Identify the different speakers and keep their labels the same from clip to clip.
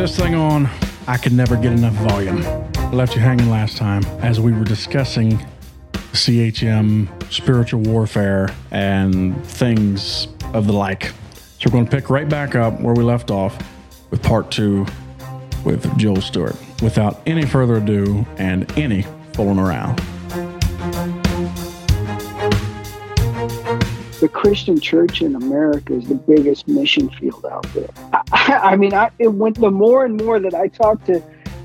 Speaker 1: This thing on? I could never get enough volume. I left you hanging last time as we were discussing CHM, spiritual warfare, and things of the like. So we're going to pick right back up where we left off with part two with Joel Stewart without any further ado and any fooling around.
Speaker 2: The Christian church in America is the biggest mission field out there. I, I mean, I it went the more and more that I talk to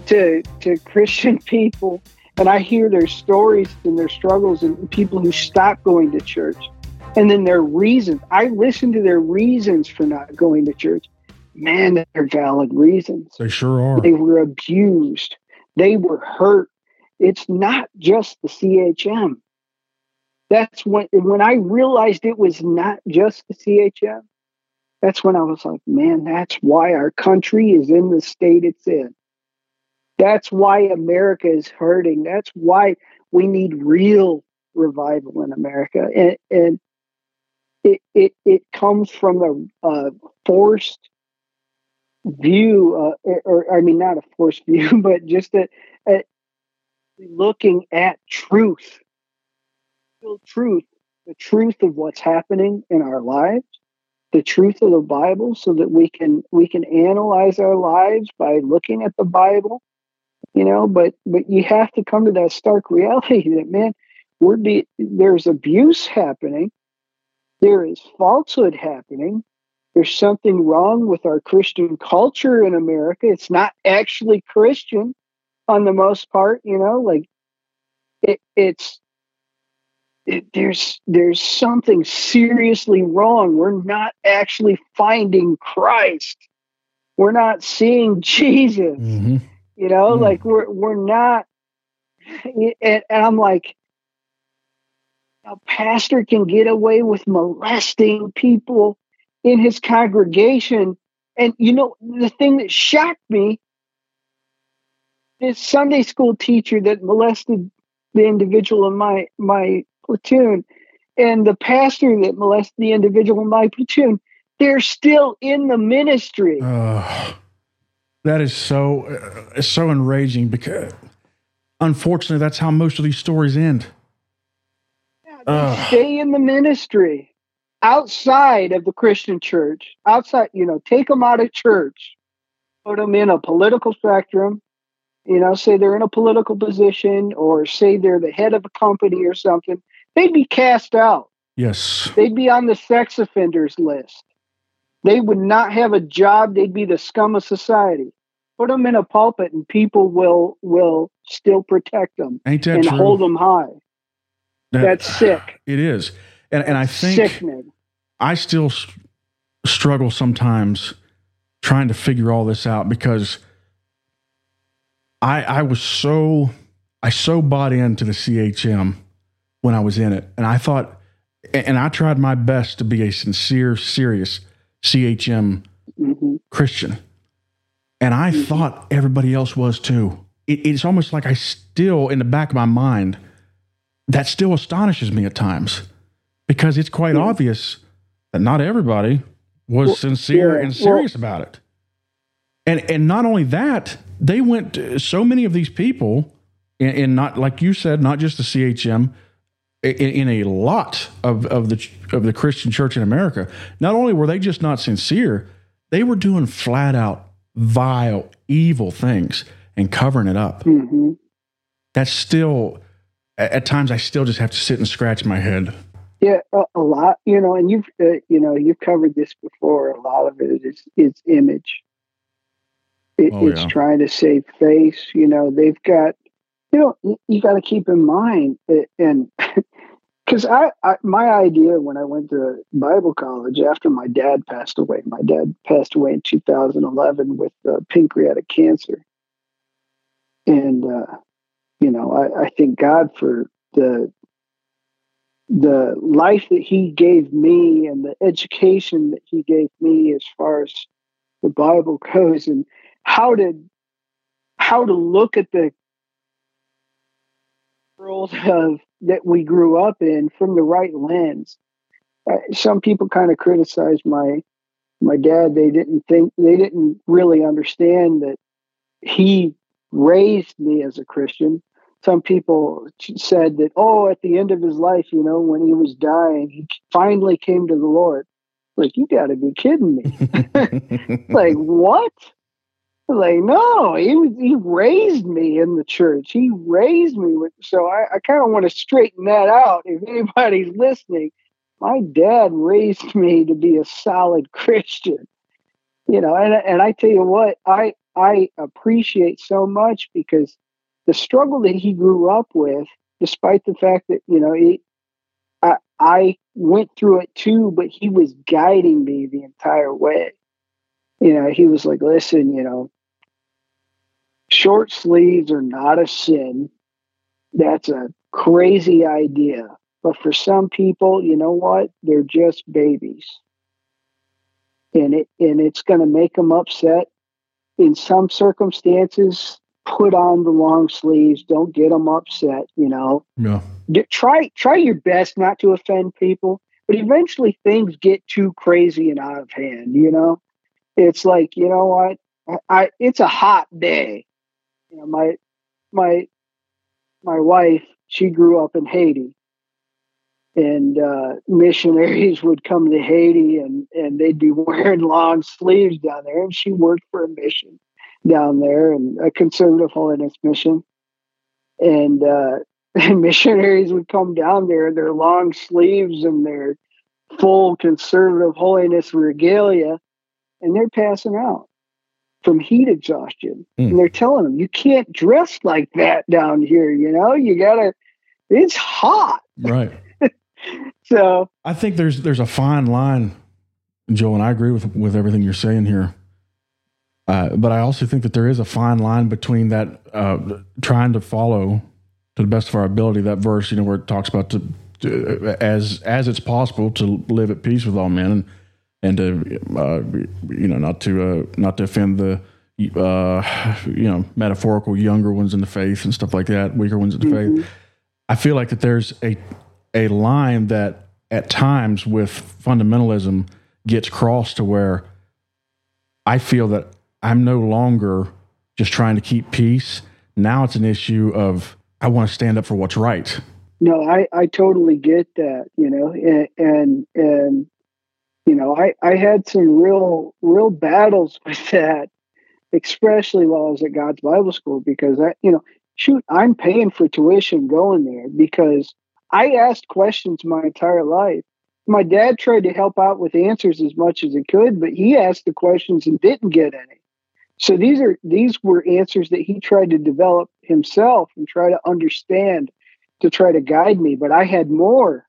Speaker 2: to to Christian people and I hear their stories and their struggles and people who stop going to church and then their reasons. I listen to their reasons for not going to church. Man, they're valid reasons.
Speaker 1: They sure are.
Speaker 2: They were abused. They were hurt. It's not just the CHM that's when when I realized it was not just the CHM. That's when I was like, man, that's why our country is in the state it's in. That's why America is hurting. That's why we need real revival in America, and and it it, it comes from a, a forced view, uh, or, or, I mean, not a forced view, but just a, a looking at truth truth, the truth of what's happening in our lives, the truth of the Bible, so that we can we can analyze our lives by looking at the Bible, you know. But but you have to come to that stark reality that man, we're de- there's abuse happening, there is falsehood happening. There's something wrong with our Christian culture in America. It's not actually Christian on the most part, you know, like it, it's it, there's there's something seriously wrong. We're not actually finding Christ. We're not seeing Jesus. Mm-hmm. You know, mm like we're we're not. And, and I'm like, a pastor can get away with molesting people in his congregation. And you know, the thing that shocked me, this Sunday school teacher that molested the individual in my my platoon and the pastor that molested the individual in my platoon, they're still in the ministry. Uh,
Speaker 1: that is so uh, so enraging because unfortunately that's how most of these stories end.
Speaker 2: Yeah, uh. Stay in the ministry outside of the Christian church. Outside, you know, take them out of church, put them in a political spectrum. You know, say they're in a political position, or say they're the head of a company or something they'd be cast out.
Speaker 1: Yes.
Speaker 2: They'd be on the sex offenders list. They would not have a job. They'd be the scum of society. Put them in a pulpit, and people will will still protect them and
Speaker 1: true?
Speaker 2: hold them high. That, That's sick.
Speaker 1: It is, and and I think
Speaker 2: sickening.
Speaker 1: I still struggle sometimes trying to figure all this out because I I was so I so bought into the CHM when I was in it. And I thought, and I tried my best to be a sincere, serious CHM mm-hmm. Christian. And I mm-hmm. thought everybody else was too. It, it's almost like I still, in the back of my mind, that still astonishes me at times because it's quite yeah. obvious that not everybody was well, sincere yeah. and serious well, about it. And and not only that, they went to, so many of these people, and, and not like you said, not just the CHM, in, in, a lot of, of the of the Christian church in America, not only were they just not sincere, they were doing flat out vile, evil things and covering it up. Mm-hmm. That's still at times I still just have to sit and scratch my head.
Speaker 2: Yeah, a, a lot, you know, and you've uh, you know you've covered this before. A lot of it is is image. It, oh, it's yeah. trying to save face. You know, they've got you know, you, you got to keep in mind, and because I, I, my idea when I went to Bible college after my dad passed away, my dad passed away in 2011 with uh, pancreatic cancer, and uh, you know, I, I thank God for the the life that He gave me and the education that He gave me as far as the Bible goes, and how to how to look at the world of that we grew up in from the right lens. Uh, some people kind of criticize my my dad. They didn't think they didn't really understand that he raised me as a Christian. Some people said that, oh, at the end of his life, you know, when he was dying, he finally came to the Lord. Like, you got to be kidding me. like, what? Like, no, he he raised me in the church. He raised me with so I, I kind of want to straighten that out. If anybody's listening, my dad raised me to be a solid Christian. You know, and and I tell you what, I I appreciate so much because the struggle that he grew up with, despite the fact that, you know, he I I went through it too, but he was guiding me the entire way. You know, he was like, listen, you know, short sleeves are not a sin. That's a crazy idea. But for some people, you know what? They're just babies. And it and it's going to make them upset. In some circumstances, put on the long sleeves. Don't get them upset. You know.
Speaker 1: Yeah.
Speaker 2: Get, try try your best not to offend people, but eventually things get too crazy and out of hand. You know, it's like you know what? I, I it's a hot day you know, my my my wife, she grew up in Haiti, and uh, missionaries would come to Haiti, and and they'd be wearing long sleeves down there, and she worked for a mission down there, and a conservative holiness mission, and. Uh, and missionaries would come down there in their long sleeves and their full conservative holiness regalia, and they're passing out from heat exhaustion. Mm. And they're telling them, you can't dress like that down here. You know, you gotta, it's hot.
Speaker 1: Right.
Speaker 2: so
Speaker 1: I think there's, there's a fine line, Joe, and I agree with, with everything you're saying here. Uh, but I also think that there is a fine line between that, uh, trying to follow to the best of our ability, that verse, you know, where it talks about to, to as, as it's possible to live at peace with all men and, and to uh, you know not to uh, not to offend the uh, you know metaphorical younger ones in the faith and stuff like that, weaker ones in the mm-hmm. faith. I feel like that there's a a line that at times with fundamentalism gets crossed to where I feel that I'm no longer just trying to keep peace. Now it's an issue of I want to stand up for what's right.
Speaker 2: No, I, I totally get that, you know, and, and, and you know, I, I had some real, real battles with that, especially while I was at God's Bible School, because I, you know, shoot, I'm paying for tuition going there because I asked questions my entire life. My dad tried to help out with answers as much as he could, but he asked the questions and didn't get any. So these are these were answers that he tried to develop himself and try to understand to try to guide me. But I had more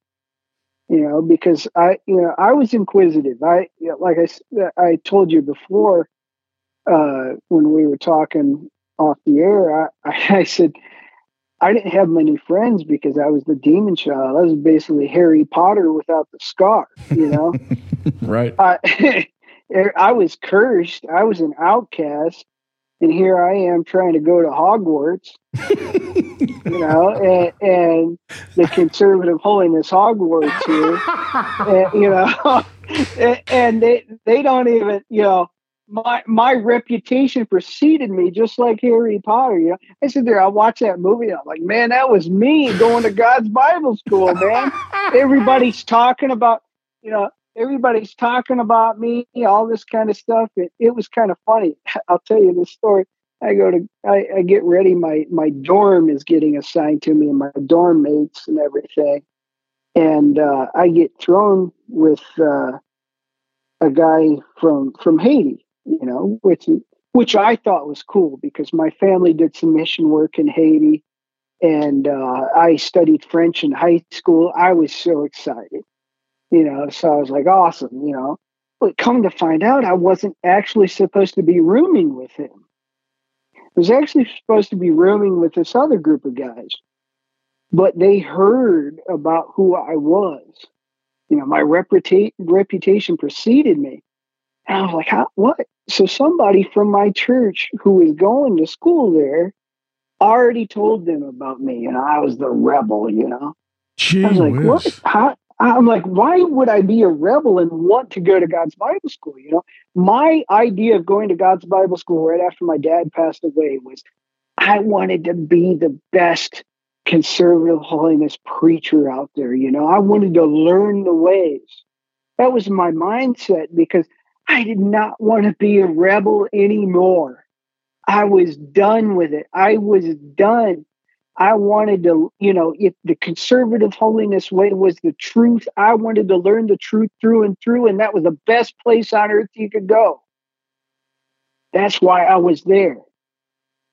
Speaker 2: you know, because I, you know, I was inquisitive. I, you know, like I, I told you before, uh, when we were talking off the air, I, I said, I didn't have many friends because I was the demon child. I was basically Harry Potter without the scar, you know?
Speaker 1: right.
Speaker 2: I, I was cursed. I was an outcast and here I am trying to go to Hogwarts, you know, and, and, the conservative holiness Hogwarts here, and, you know, and, and, they they don't even, you know, my my reputation preceded me, just like Harry Potter. You know, I sit there, I watch that movie, I'm like, man, that was me going to God's Bible school, man. Everybody's talking about, you know, everybody's talking about me, all this kind of stuff. It, it was kind of funny. I'll tell you this story. I go to, I, I get ready. My my dorm is getting assigned to me, and my dorm mates and everything. And uh, I get thrown with uh, a guy from from Haiti, you know, which which I thought was cool because my family did some mission work in Haiti, and uh, I studied French in high school. I was so excited, you know. So I was like, awesome, you know. But come to find out, I wasn't actually supposed to be rooming with him. I was actually supposed to be rooming with this other group of guys, but they heard about who I was. You know, my reputa- reputation preceded me. And I was like, How, what? So somebody from my church who was going to school there already told them about me, and I was the rebel, you know?
Speaker 1: Gee
Speaker 2: I was like,
Speaker 1: whiz.
Speaker 2: what? How? I'm like, why would I be a rebel and want to go to God's Bible school? You know, my idea of going to God's Bible school right after my dad passed away was I wanted to be the best conservative holiness preacher out there. You know, I wanted to learn the ways. That was my mindset because I did not want to be a rebel anymore. I was done with it. I was done. I wanted to, you know, if the conservative holiness way was the truth, I wanted to learn the truth through and through, and that was the best place on earth you could go. That's why I was there.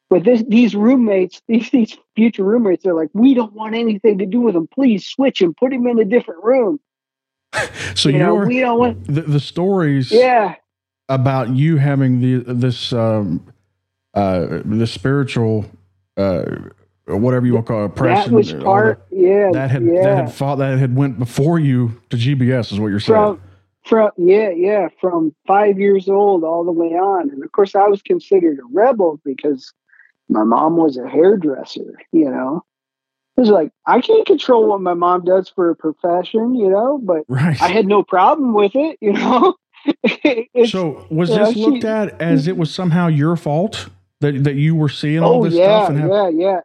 Speaker 2: But this, these roommates, these, these future roommates, they're like, we don't want anything to do with him. Please switch him, put him in a different room.
Speaker 1: So
Speaker 2: You know,
Speaker 1: you're
Speaker 2: we don't want.
Speaker 1: the, the stories
Speaker 2: Yeah,
Speaker 1: about you having the this um uh the spiritual uh whatever you want to call it
Speaker 2: that was
Speaker 1: or
Speaker 2: part. Yeah,
Speaker 1: that, that had
Speaker 2: yeah.
Speaker 1: that had fought that had went before you to GBS is what you're saying.
Speaker 2: from from yeah yeah from five years old all the way on and of course i was considered a rebel because my mom was a hairdresser you know it was like i can't control what my mom does for a profession you know but
Speaker 1: right.
Speaker 2: i had no problem with it you know
Speaker 1: so was this
Speaker 2: she-
Speaker 1: looked at as it was somehow your fault that that you were seeing all
Speaker 2: oh
Speaker 1: this
Speaker 2: yeah
Speaker 1: stuff and have,
Speaker 2: yeah yeah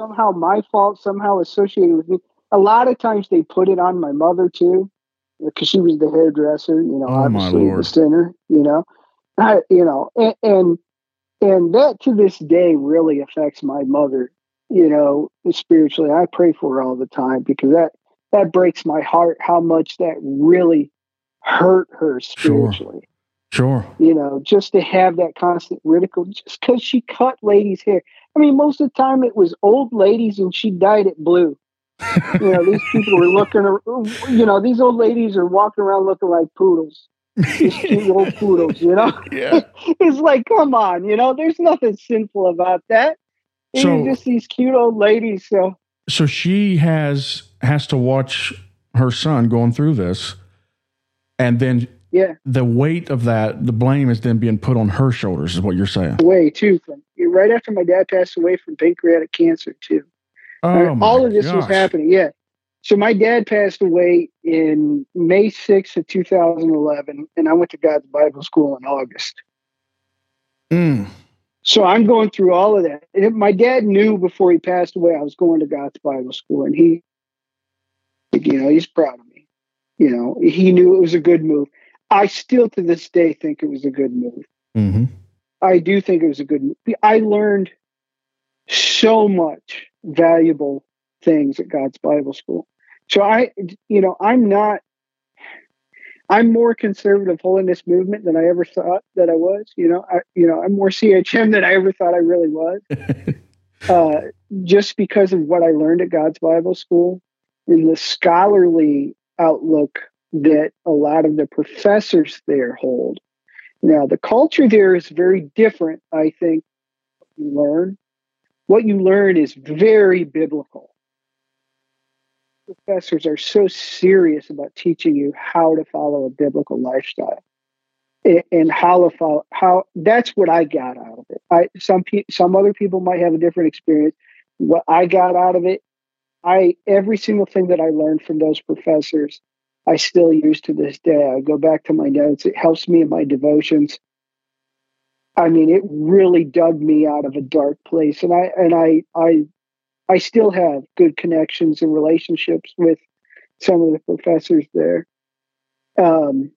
Speaker 2: somehow my fault somehow associated with me. A lot of times they put it on my mother too because she was the hairdresser you know
Speaker 1: Oh,
Speaker 2: obviously the sinner you know. I, you know and, and and that to this day really affects my mother you know spiritually. I pray for her all the time because that that breaks my heart how much that really hurt her spiritually.
Speaker 1: Sure.
Speaker 2: You know, just to have that constant ridicule just because she cut ladies' hair. I mean, most of the time it was old ladies and she dyed it blue. You know, these people were looking, you know, these old ladies are walking around looking like poodles, these cute old poodles, you know?
Speaker 1: yeah
Speaker 2: It's like, come on, you know, there's nothing sinful about that. They're
Speaker 1: So-
Speaker 2: just these cute old ladies. So,
Speaker 1: so she has has to watch her son going through this and then
Speaker 2: yeah,
Speaker 1: the weight of that the blame is then being put on her shoulders is what you're saying
Speaker 2: way too. From right after my dad passed away from pancreatic cancer, too.
Speaker 1: oh
Speaker 2: all of this was happening. Yeah. So my dad passed away in May 6th of 2011, and I went to God's Bible School in August.
Speaker 1: Mm.
Speaker 2: So I'm going through all of that. And my dad knew before he passed away I was going to God's Bible School, and he, you know, he's proud of me. You know, he knew it was a good move. I still to this day think it was a good move.
Speaker 1: hmm
Speaker 2: I do think it was a good move. I learned so much valuable things at God's Bible School. So I, you know, I'm not, I'm more conservative holiness movement than I ever thought that I was. You know, I, you know, I'm more CHM than I ever thought I really was. uh, just because of what I learned at God's Bible School and the scholarly outlook that a lot of the professors there hold. Now, the culture there is very different, I think, you learn. What you learn is very biblical. Professors are so serious about teaching you how to follow a biblical lifestyle and how to follow how that's what I got out of it. I some pe- some other people might have a different experience. What I got out of it, I every single thing that I learned from those professors, I still use to this day. I go back to my notes. It helps me in my devotions. I mean, it really dug me out of a dark place, and I and I I I still have good connections and relationships with some of the professors there, um,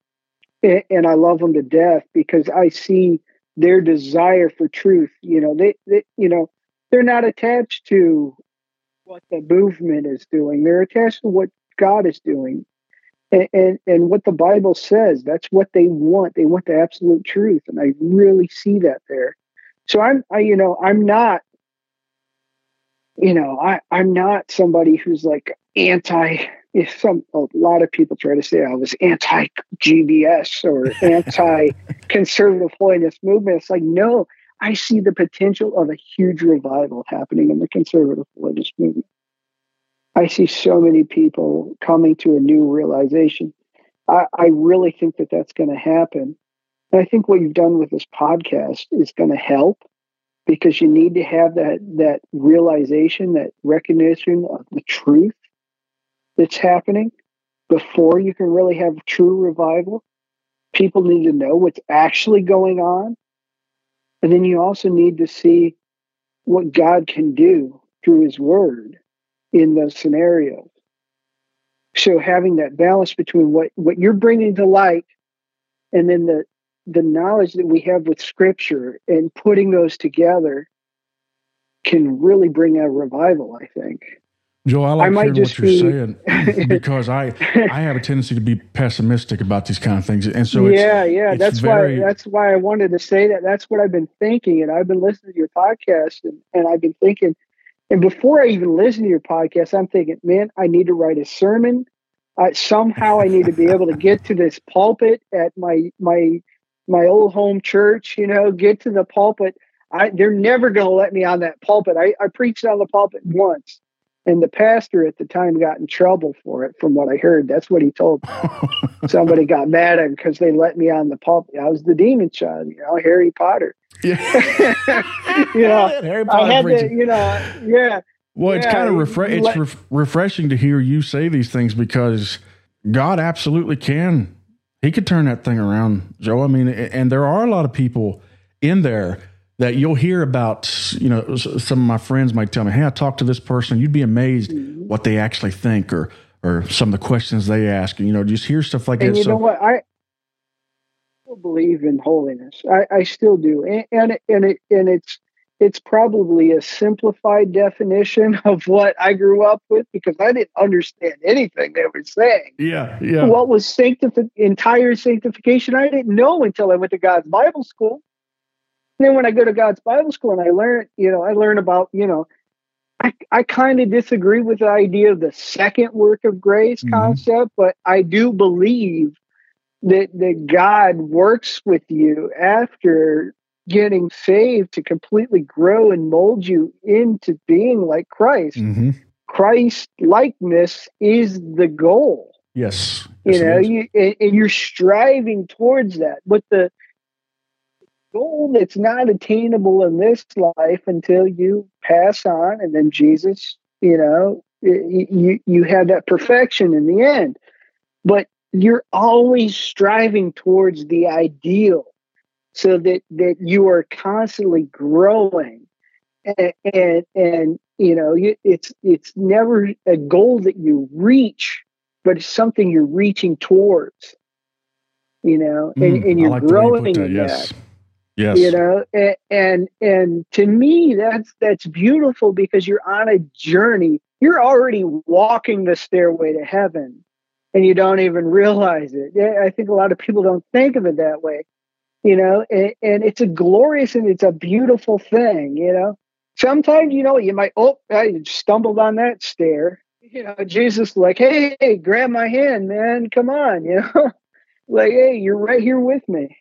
Speaker 2: and, I love them to death because I see their desire for truth. You know, they, they you know they're not attached to what the movement is doing. They're attached to what God is doing and, and, and what the Bible says. That's what they want. They want the absolute truth, and I really see that there. So I'm, I, you know, I'm not, you know, I, I'm not somebody who's like anti. If some a lot of people try to say I was anti GBS or anti conservative holiness movement, it's like no, I see the potential of a huge revival happening in the conservative holiness movement. I see so many people coming to a new realization. I, I really think that that's going to happen. And I think what you've done with this podcast is going to help because you need to have that that realization, that recognition of the truth that's happening before you can really have true revival. People need to know what's actually going on. And then you also need to see what God can do through his word in those scenarios. So having that balance between what, what you're bringing to light and then the, the knowledge that we have with scripture and putting those together can really bring a revival, I think.
Speaker 1: Joe, I like I hearing what you're be... saying because I I have a tendency to be pessimistic about these kind of things, and so
Speaker 2: yeah, yeah, that's very... why that's why I wanted to say that. That's what I've been thinking, and I've been listening to your podcast, and, and I've been thinking and before I even listen to your podcast, I'm thinking, man, I need to write a sermon. Uh, somehow I need to be able to get to this pulpit at my my my old home church. You know, get to the pulpit. I, they're never going to let me on that pulpit. I, I preached on the pulpit once, and the pastor at the time got in trouble for it. From what I heard, that's what he told me. Somebody got mad at him because they let me on the pulpit. I was the demon child, you know, Harry Potter. Yeah. you know, Harry Potter I had to, you know, yeah.
Speaker 1: Well, it's kind of refre- it's re- refreshing to hear you say these things because God absolutely can. He could turn that thing around, Joe. I mean, and there are a lot of people in there that you'll hear about. You know, some of my friends might tell me, "Hey, I talked to this person. You'd be amazed mm-hmm. what they actually think, or or some of the questions they ask." And you know, just hear stuff like
Speaker 2: and
Speaker 1: that.
Speaker 2: You so, know what? I believe in holiness. I, I still do, and and and, it, and it's it's probably a simplified definition of what I grew up with because I didn't understand anything they were saying.
Speaker 1: Yeah, yeah.
Speaker 2: What was sanctifi- entire sanctification? I didn't know until I went to God's Bible school. And then when I go to God's Bible school and I learn, you know, I learn about, you know, I, I kind of disagree with the idea of the second work of grace mm-hmm. concept, but I do believe that that God works with you after getting saved to completely grow and mold you into being like Christ. Mm-hmm. Christ likeness is the goal.
Speaker 1: Yes.
Speaker 2: You know, you and, and you're striving towards that. But the goal that's not attainable in this life until you pass on and then Jesus, you know, you you have that perfection in the end. But you're always striving towards the ideal so that that you are constantly growing. And and, and you know it's it's never a goal that you reach but it's something you're reaching towards you know and, mm, and you're like growing in
Speaker 1: yes.
Speaker 2: that,
Speaker 1: yes.
Speaker 2: You know and, and and to me that's that's beautiful because you're on a journey. You're already walking the stairway to heaven and you don't even realize it. I think a lot of people don't think of it that way, you know, and, and it's a glorious and it's a beautiful thing, you know. Sometimes, you know, you might, oh, I stumbled on that stair. You know, Jesus, like, hey, hey, grab my hand, man, come on, you know, like, hey, you're right here with me.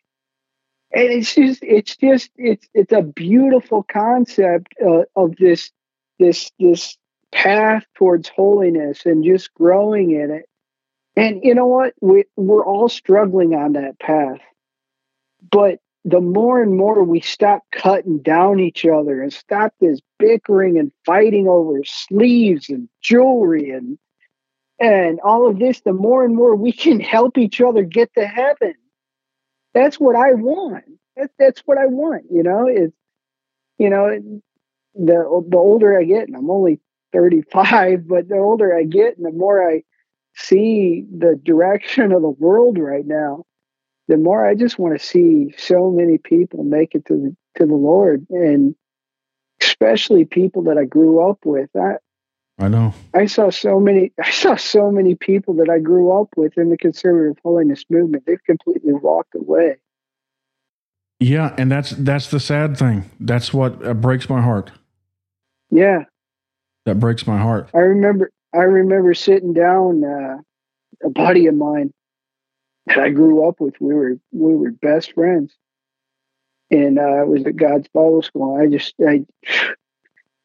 Speaker 2: And it's just, it's just, it's, it's a beautiful concept uh, of this, this, this path towards holiness and just growing in it and you know what? We, we're all struggling on that path. But the more and more we stop cutting down each other and stop this bickering and fighting over sleeves and jewelry and and all of this, the more and more we can help each other get to heaven. That's what I want. That's that's what I want. You know, it's you know, the the older I get, and I'm only 35, but the older I get, and the more I see the direction of the world right now, the more I just want to see so many people make it to the to the Lord, and especially people that I grew up with. I,
Speaker 1: I know.
Speaker 2: I saw so many. I saw so many people that I grew up with in the conservative holiness movement. They've completely walked away.
Speaker 1: Yeah, and that's that's the sad thing. That's what uh, breaks my heart.
Speaker 2: Yeah,
Speaker 1: that breaks my heart.
Speaker 2: I remember. I remember sitting down. Uh, a buddy of mine that I grew up with. We were we were best friends, and uh, I was at God's Bible School. I just I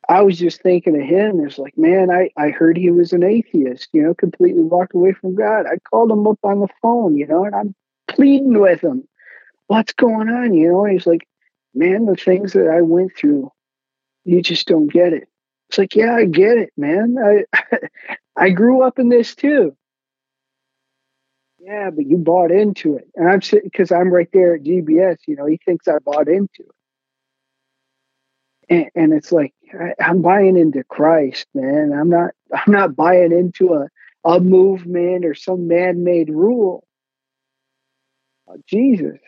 Speaker 2: I was just thinking of him. It's like, man, I, I heard he was an atheist, you know, completely walked away from God. I called him up on the phone, you know, and I'm pleading with him. What's going on? You know, and he's like, man, the things that I went through, you just don't get it. It's like, yeah, I get it, man. I I grew up in this too. Yeah, but you bought into it, and I'm sitting because I'm right there at GBS. You know, he thinks I bought into it and, and it's like I, I'm buying into Christ, man. I'm not I'm not buying into a a movement or some man-made rule. Uh, Jesus,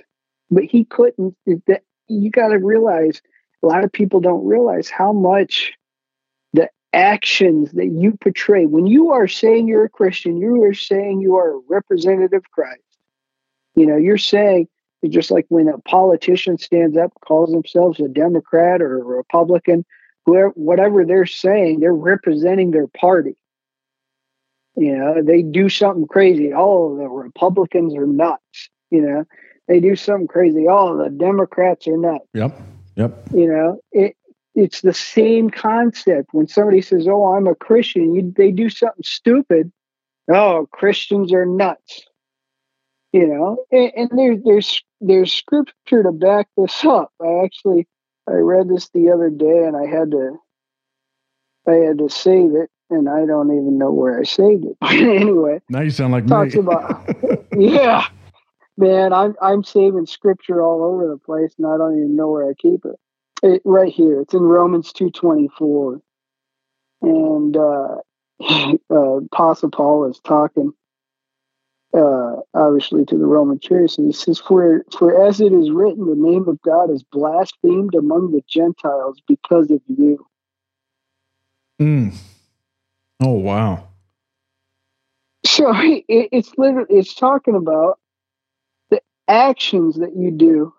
Speaker 2: but he couldn't. That you got to realize. A lot of people don't realize how much actions that you portray when you are saying you're a Christian, you are saying you are a representative of Christ. You know, you're saying it's just like when a politician stands up, calls themselves a Democrat or a Republican, whoever, whatever they're saying, they're representing their party. You know, they do something crazy. Oh, the Republicans are nuts. You know, they do something crazy. Oh, the Democrats are nuts.
Speaker 1: Yep. Yep.
Speaker 2: You know, it it's the same concept. When somebody says, "Oh, I'm a Christian," you, they do something stupid. Oh, Christians are nuts you know and, and there's there's there's scripture to back this up i actually i read this the other day and i had to i had to save it and i don't even know where i saved it anyway
Speaker 1: now you sound like
Speaker 2: talks
Speaker 1: me.
Speaker 2: about yeah man i'm i'm saving scripture all over the place and i don't even know where i keep it, it right here it's in romans 224 and uh, uh apostle paul is talking uh, obviously to the Roman church. And he says, for, for as it is written, the name of God is blasphemed among the Gentiles because of you.
Speaker 1: Mm. Oh, wow.
Speaker 2: So it, it's literally, it's talking about the actions that you do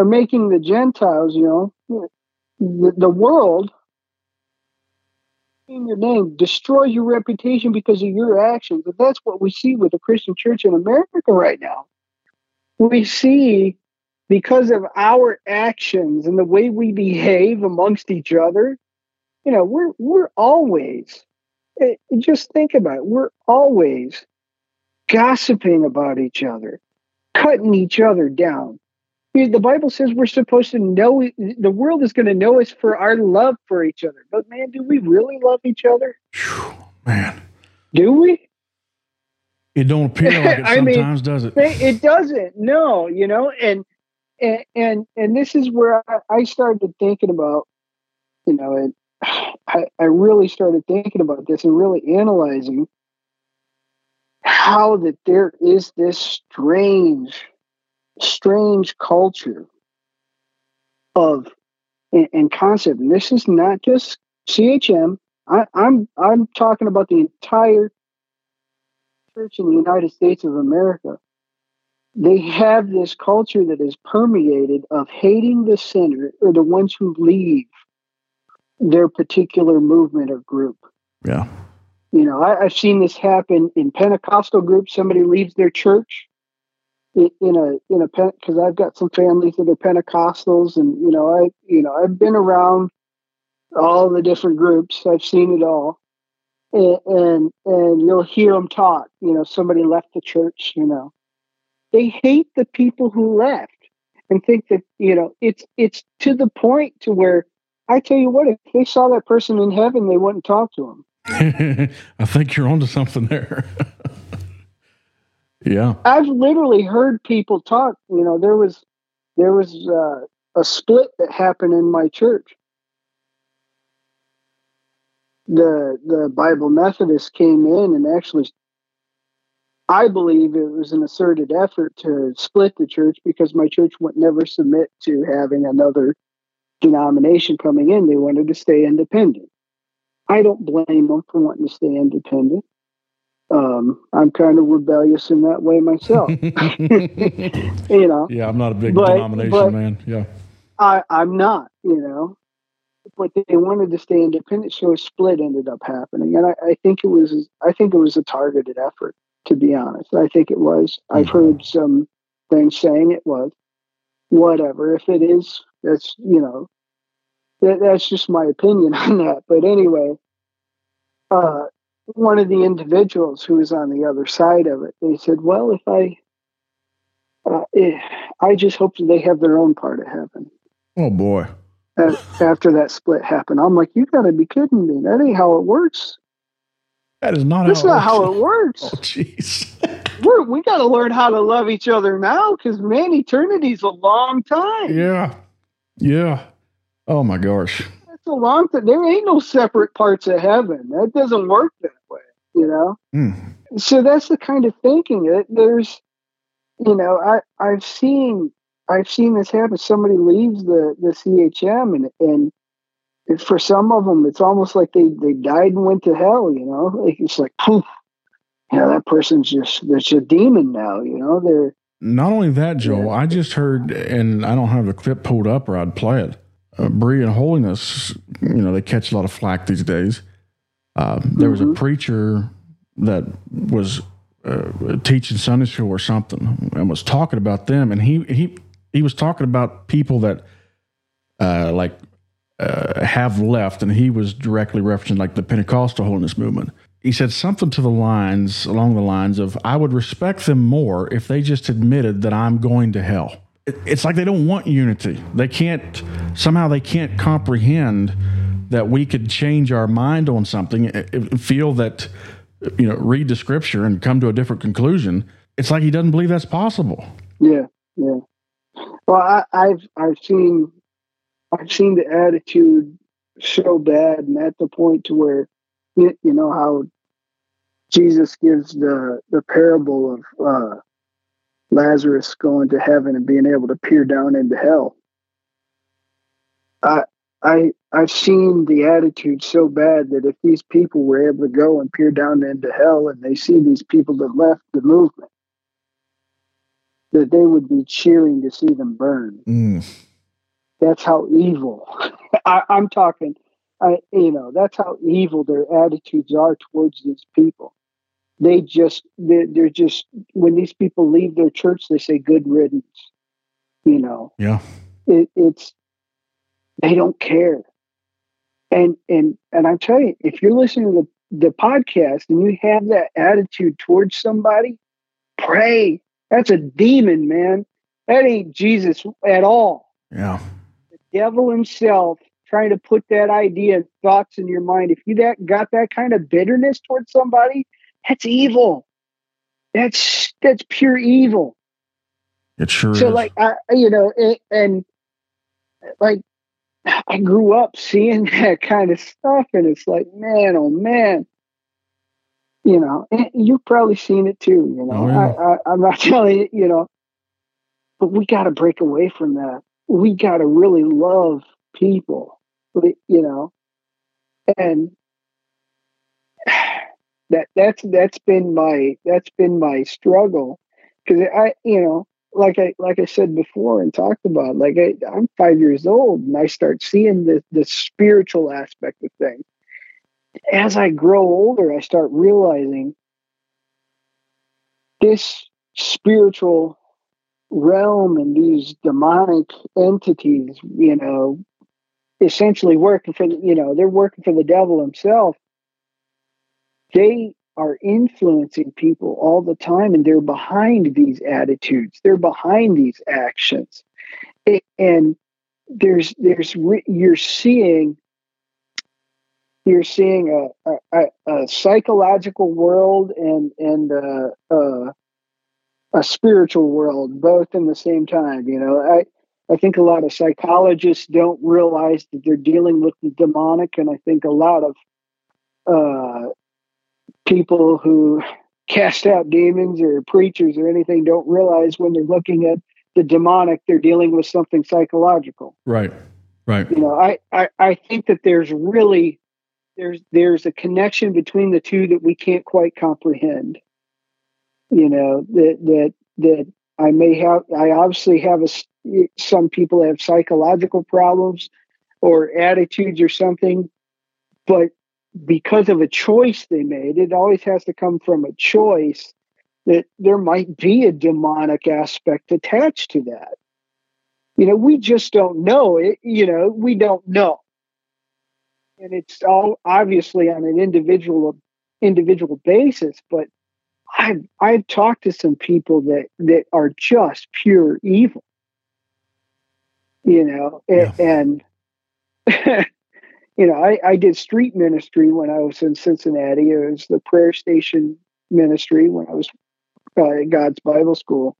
Speaker 2: are making the Gentiles, you know, the, the world in your name, destroy your reputation because of your actions. And that's what we see with the Christian church in America right now. We see because of our actions and the way we behave amongst each other, you know, we're we're always eh, just think about it. We're always gossiping about each other, cutting each other down, the Bible says we're supposed to know the world is going to know us for our love for each other. But man, do we really love each other?
Speaker 1: Whew, man,
Speaker 2: do we?
Speaker 1: It don't appear like it sometimes,
Speaker 2: mean,
Speaker 1: does it?
Speaker 2: It doesn't. No, you know, and and and, and this is where I, I started thinking about, you know, and I, I really started thinking about this and really analyzing how that there is this strange strange culture of and, and concept. And this is not just CHM. I, I'm I'm talking about the entire church in the United States of America. They have this culture that is permeated of hating the sinner or the ones who leave their particular movement or group.
Speaker 1: Yeah.
Speaker 2: You know, I, I've seen this happen in Pentecostal groups. Somebody leaves their church in a in a because I've got some families that are Pentecostals, and you know I you know I've been around all the different groups. I've seen it all, and and, and you'll hear them talk. You know, somebody left the church. You know, they hate the people who left and think that you know it's it's to the point to where I tell you what, if they saw that person in heaven, they wouldn't talk to him.
Speaker 1: I think you're onto something there. yeah.
Speaker 2: I've literally heard people talk. You know, there was there was uh, a split that happened in my church. The the Bible Methodist came in and actually I believe it was an asserted effort to split the church because my church would never submit to having another denomination coming in. They wanted to stay independent. I don't blame them for wanting to stay independent. Um, I'm kind of rebellious in that way myself. you know.
Speaker 1: Yeah, I'm not a big but, denomination but man. Yeah.
Speaker 2: I, I'm not, you know. But they wanted to stay independent, so a split ended up happening. And I, I think it was I think it was a targeted effort, to be honest. I think it was. I've mm-hmm. heard some things saying it was. Whatever. If it is, that's you know, that, that's just my opinion on that. But anyway, uh, one of the individuals who was on the other side of it, they said, "Well, if I, uh, if, eh, I just hope that they have their own part of heaven."
Speaker 1: Oh boy!
Speaker 2: After that split happened, I'm like, "You got to be kidding me! That ain't how it works."
Speaker 1: That is not.
Speaker 2: That's
Speaker 1: how
Speaker 2: not how it works.
Speaker 1: Oh, jeez.
Speaker 2: We're, we got to learn how to love each other now, because man, eternity's a long time.
Speaker 1: Yeah, yeah. Oh my gosh.
Speaker 2: That's a long time. There ain't no separate parts of heaven. That doesn't work that you know?
Speaker 1: Mm.
Speaker 2: So that's the kind of thinking that there's, you know, I, I've seen, I've seen this happen. Somebody leaves the, the CHM and, and for some of them, it's almost like they, they died and went to hell, you know? Like, it's like, poof, you know, that person's just, it's a demon now, you know? They're,
Speaker 1: not only that, Joe, yeah. I just heard, and I don't have the clip pulled up or I'd play it uh, Bree and Holiness, you know, they catch a lot of flack these days. Uh, there was a mm-hmm. preacher that was uh, teaching Sunday school or something and was talking about them, and he he he was talking about people that uh, like uh, have left, and he was directly referencing like the Pentecostal holiness movement. He said something to the lines along the lines of, "I would respect them more if they just admitted that I'm going to hell." it's like they don't want unity. They can't somehow they can't comprehend that we could change our mind on something, feel that you know, read the scripture and come to a different conclusion. It's like he doesn't believe that's possible.
Speaker 2: Yeah, yeah. Well, I, I've I've seen I've seen the attitude so bad and at the point to where you, you know how Jesus gives the the parable of uh, Lazarus going to heaven and being able to peer down into hell. I I I've seen the attitude so bad that if these people were able to go and peer down into hell and they see these people that left the movement, that they would be cheering to see them burn.
Speaker 1: Mm.
Speaker 2: That's how evil. I, I'm talking. I you know that's how evil their attitudes are towards these people they just they're, they're just when these people leave their church they say good riddance you know
Speaker 1: yeah
Speaker 2: it, it's they don't care and and and i tell you if you're listening to the, the podcast and you have that attitude towards somebody pray that's a demon man that ain't jesus at all
Speaker 1: yeah
Speaker 2: the devil himself trying to put that idea and thoughts in your mind if you that got that kind of bitterness towards somebody that's evil. That's that's pure evil.
Speaker 1: It sure
Speaker 2: so
Speaker 1: is.
Speaker 2: like I you know and, and like I grew up seeing that kind of stuff and it's like man oh man. You know you've probably seen it too you know. Oh, yeah. I, I'm not telling you you know but we got to break away from that. We got to really love people you know. And that that's that's been my that's been my struggle. Because I you know like I like I said before and talked about like I, I'm five years old and I start seeing the the spiritual aspect of things. As I grow older, I start realizing this spiritual realm and these demonic entities, you know, essentially working for you know they're working for the devil himself they are influencing people all the time and they're behind these attitudes they're behind these actions and there's there's you're seeing you're seeing a, a, a psychological world and and uh, uh, a spiritual world both in the same time. You know, I I think a lot of psychologists don't realize that they're dealing with the demonic, and I think a lot of uh, people who cast out demons or preachers or anything don't realize when they're looking at the demonic, they're dealing with something psychological.
Speaker 1: Right. Right.
Speaker 2: You know, I, I, I think that there's really there's there's a connection between the two that we can't quite comprehend. You know, that that that I may have I obviously have a some people have psychological problems or attitudes or something, but because of a choice they made, it always has to come from a choice that there might be a demonic aspect attached to that. You know, we just don't know it. You know, we don't know. And it's all obviously on an individual individual basis, but I've I've talked to some people that that are just pure evil. You know, yeah. and, and you know, I, I did street ministry when I was in Cincinnati. It was the prayer station ministry when I was uh, at God's Bible School.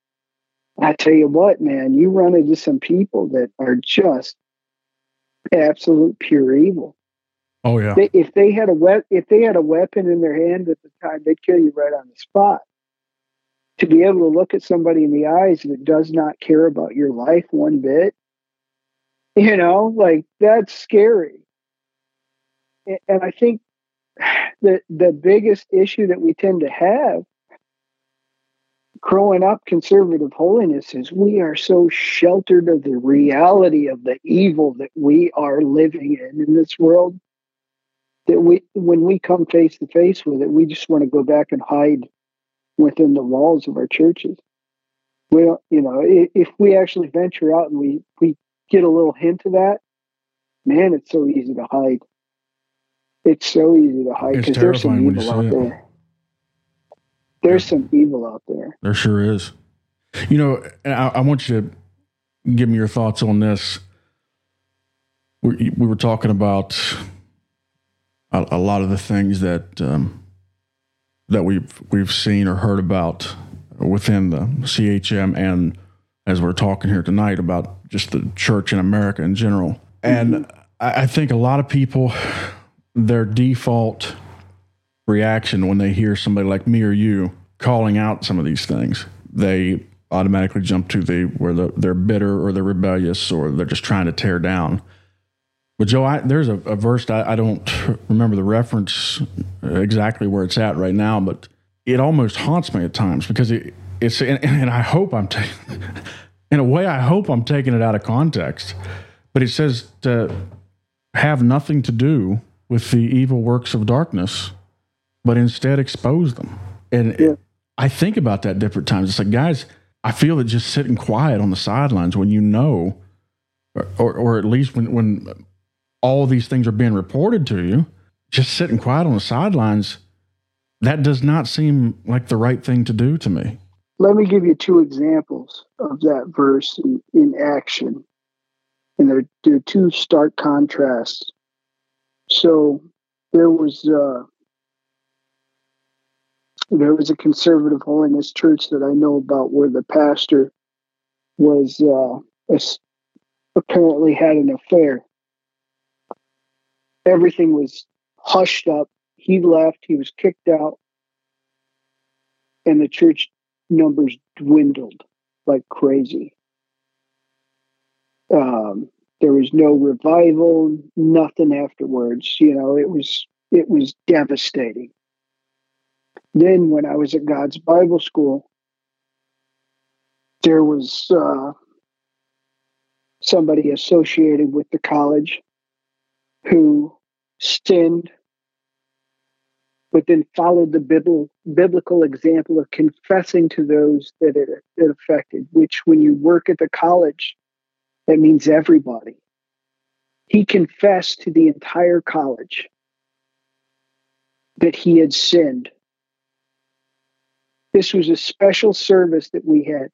Speaker 2: I tell you what, man, you run into some people that are just absolute pure evil.
Speaker 1: Oh yeah.
Speaker 2: They, if they had a we- if they had a weapon in their hand at the time, they'd kill you right on the spot. To be able to look at somebody in the eyes that does not care about your life one bit, you know, like that's scary and I think the the biggest issue that we tend to have growing up conservative holiness is we are so sheltered of the reality of the evil that we are living in in this world that we when we come face to face with it we just want to go back and hide within the walls of our churches. We don't you know if we actually venture out and we we get a little hint of that man it's so easy to hide it's so easy to hide because there's some evil out there. There's yeah. some evil out there.
Speaker 1: There sure is. You know, I, I, want you to give me your thoughts on this. We, we were talking about a, a, lot of the things that um, that we've we've seen or heard about within the CHM, and as we're talking here tonight about just the church in America in general. And mm-hmm. I, I think a lot of people their default reaction when they hear somebody like me or you calling out some of these things, they automatically jump to the where the, they're bitter or they're rebellious or they're just trying to tear down. But Joe, I, there's a, a verse I, I, don't remember the reference exactly where it's at right now, but it almost haunts me at times because it, it's and, and I hope I'm taking, in a way I hope I'm taking it out of context. But it says to have nothing to do with the evil works of darkness, but instead expose them. And yeah. I think about that different times. It's like, guys, I feel that just sitting quiet on the sidelines when you know, or, or at least when, when all these things are being reported to you, just sitting quiet on the sidelines, that does not seem like the right thing to do to me.
Speaker 2: Let me give you two examples of that verse in, in action. And they're, they're two stark contrasts. So there was uh, there was a conservative holiness church that I know about where the pastor was uh, apparently had an affair. Everything was hushed up. He left. He was kicked out, and the church numbers dwindled like crazy. Um, there was no revival, nothing afterwards. You know, it was it was devastating. Then when I was at God's Bible School, there was uh, somebody associated with the college who sinned, but then followed the biblical biblical example of confessing to those that it, it affected. Which, when you work at the college, that means everybody. He confessed to the entire college that he had sinned. This was a special service that we had.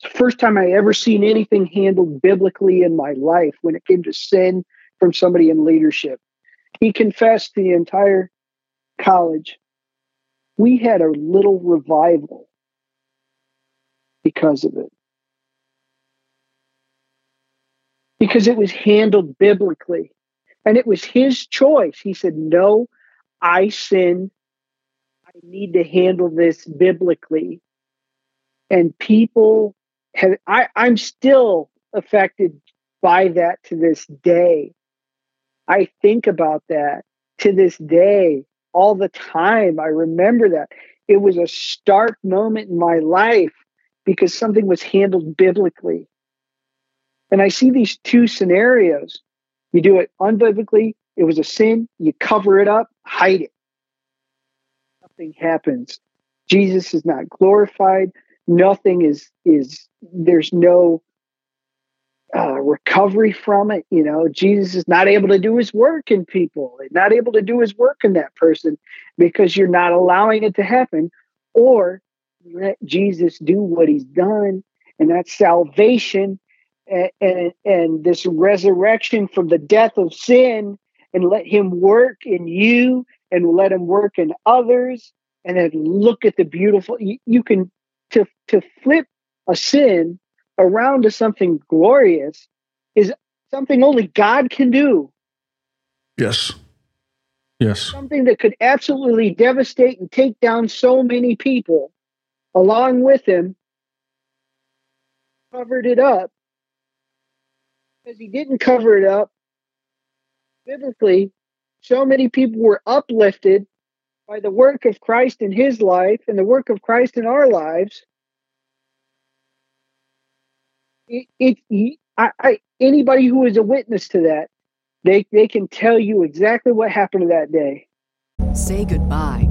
Speaker 2: It's the first time I ever seen anything handled biblically in my life when it came to sin from somebody in leadership. He confessed to the entire college. We had a little revival because of it. Because it was handled biblically. And it was his choice. He said, No, I sin. I need to handle this biblically. And people have, I, I'm still affected by that to this day. I think about that to this day all the time. I remember that. It was a stark moment in my life because something was handled biblically. And I see these two scenarios. You do it unbiblically, it was a sin, you cover it up, hide it. Nothing happens. Jesus is not glorified. Nothing is is there's no uh, recovery from it. You know, Jesus is not able to do his work in people, not able to do his work in that person because you're not allowing it to happen, or let Jesus do what he's done, and that's salvation and, and, and this resurrection from the death of sin, and let him work in you and let him work in others. And then look at the beautiful, you, you can, to, to flip a sin around to something glorious is something only God can do.
Speaker 1: Yes. Yes.
Speaker 2: Something that could absolutely devastate and take down so many people along with him, covered it up. Because he didn't cover it up biblically, so many people were uplifted by the work of Christ in his life and the work of Christ in our lives it, it I, I, anybody who is a witness to that, they they can tell you exactly what happened that day.
Speaker 3: Say goodbye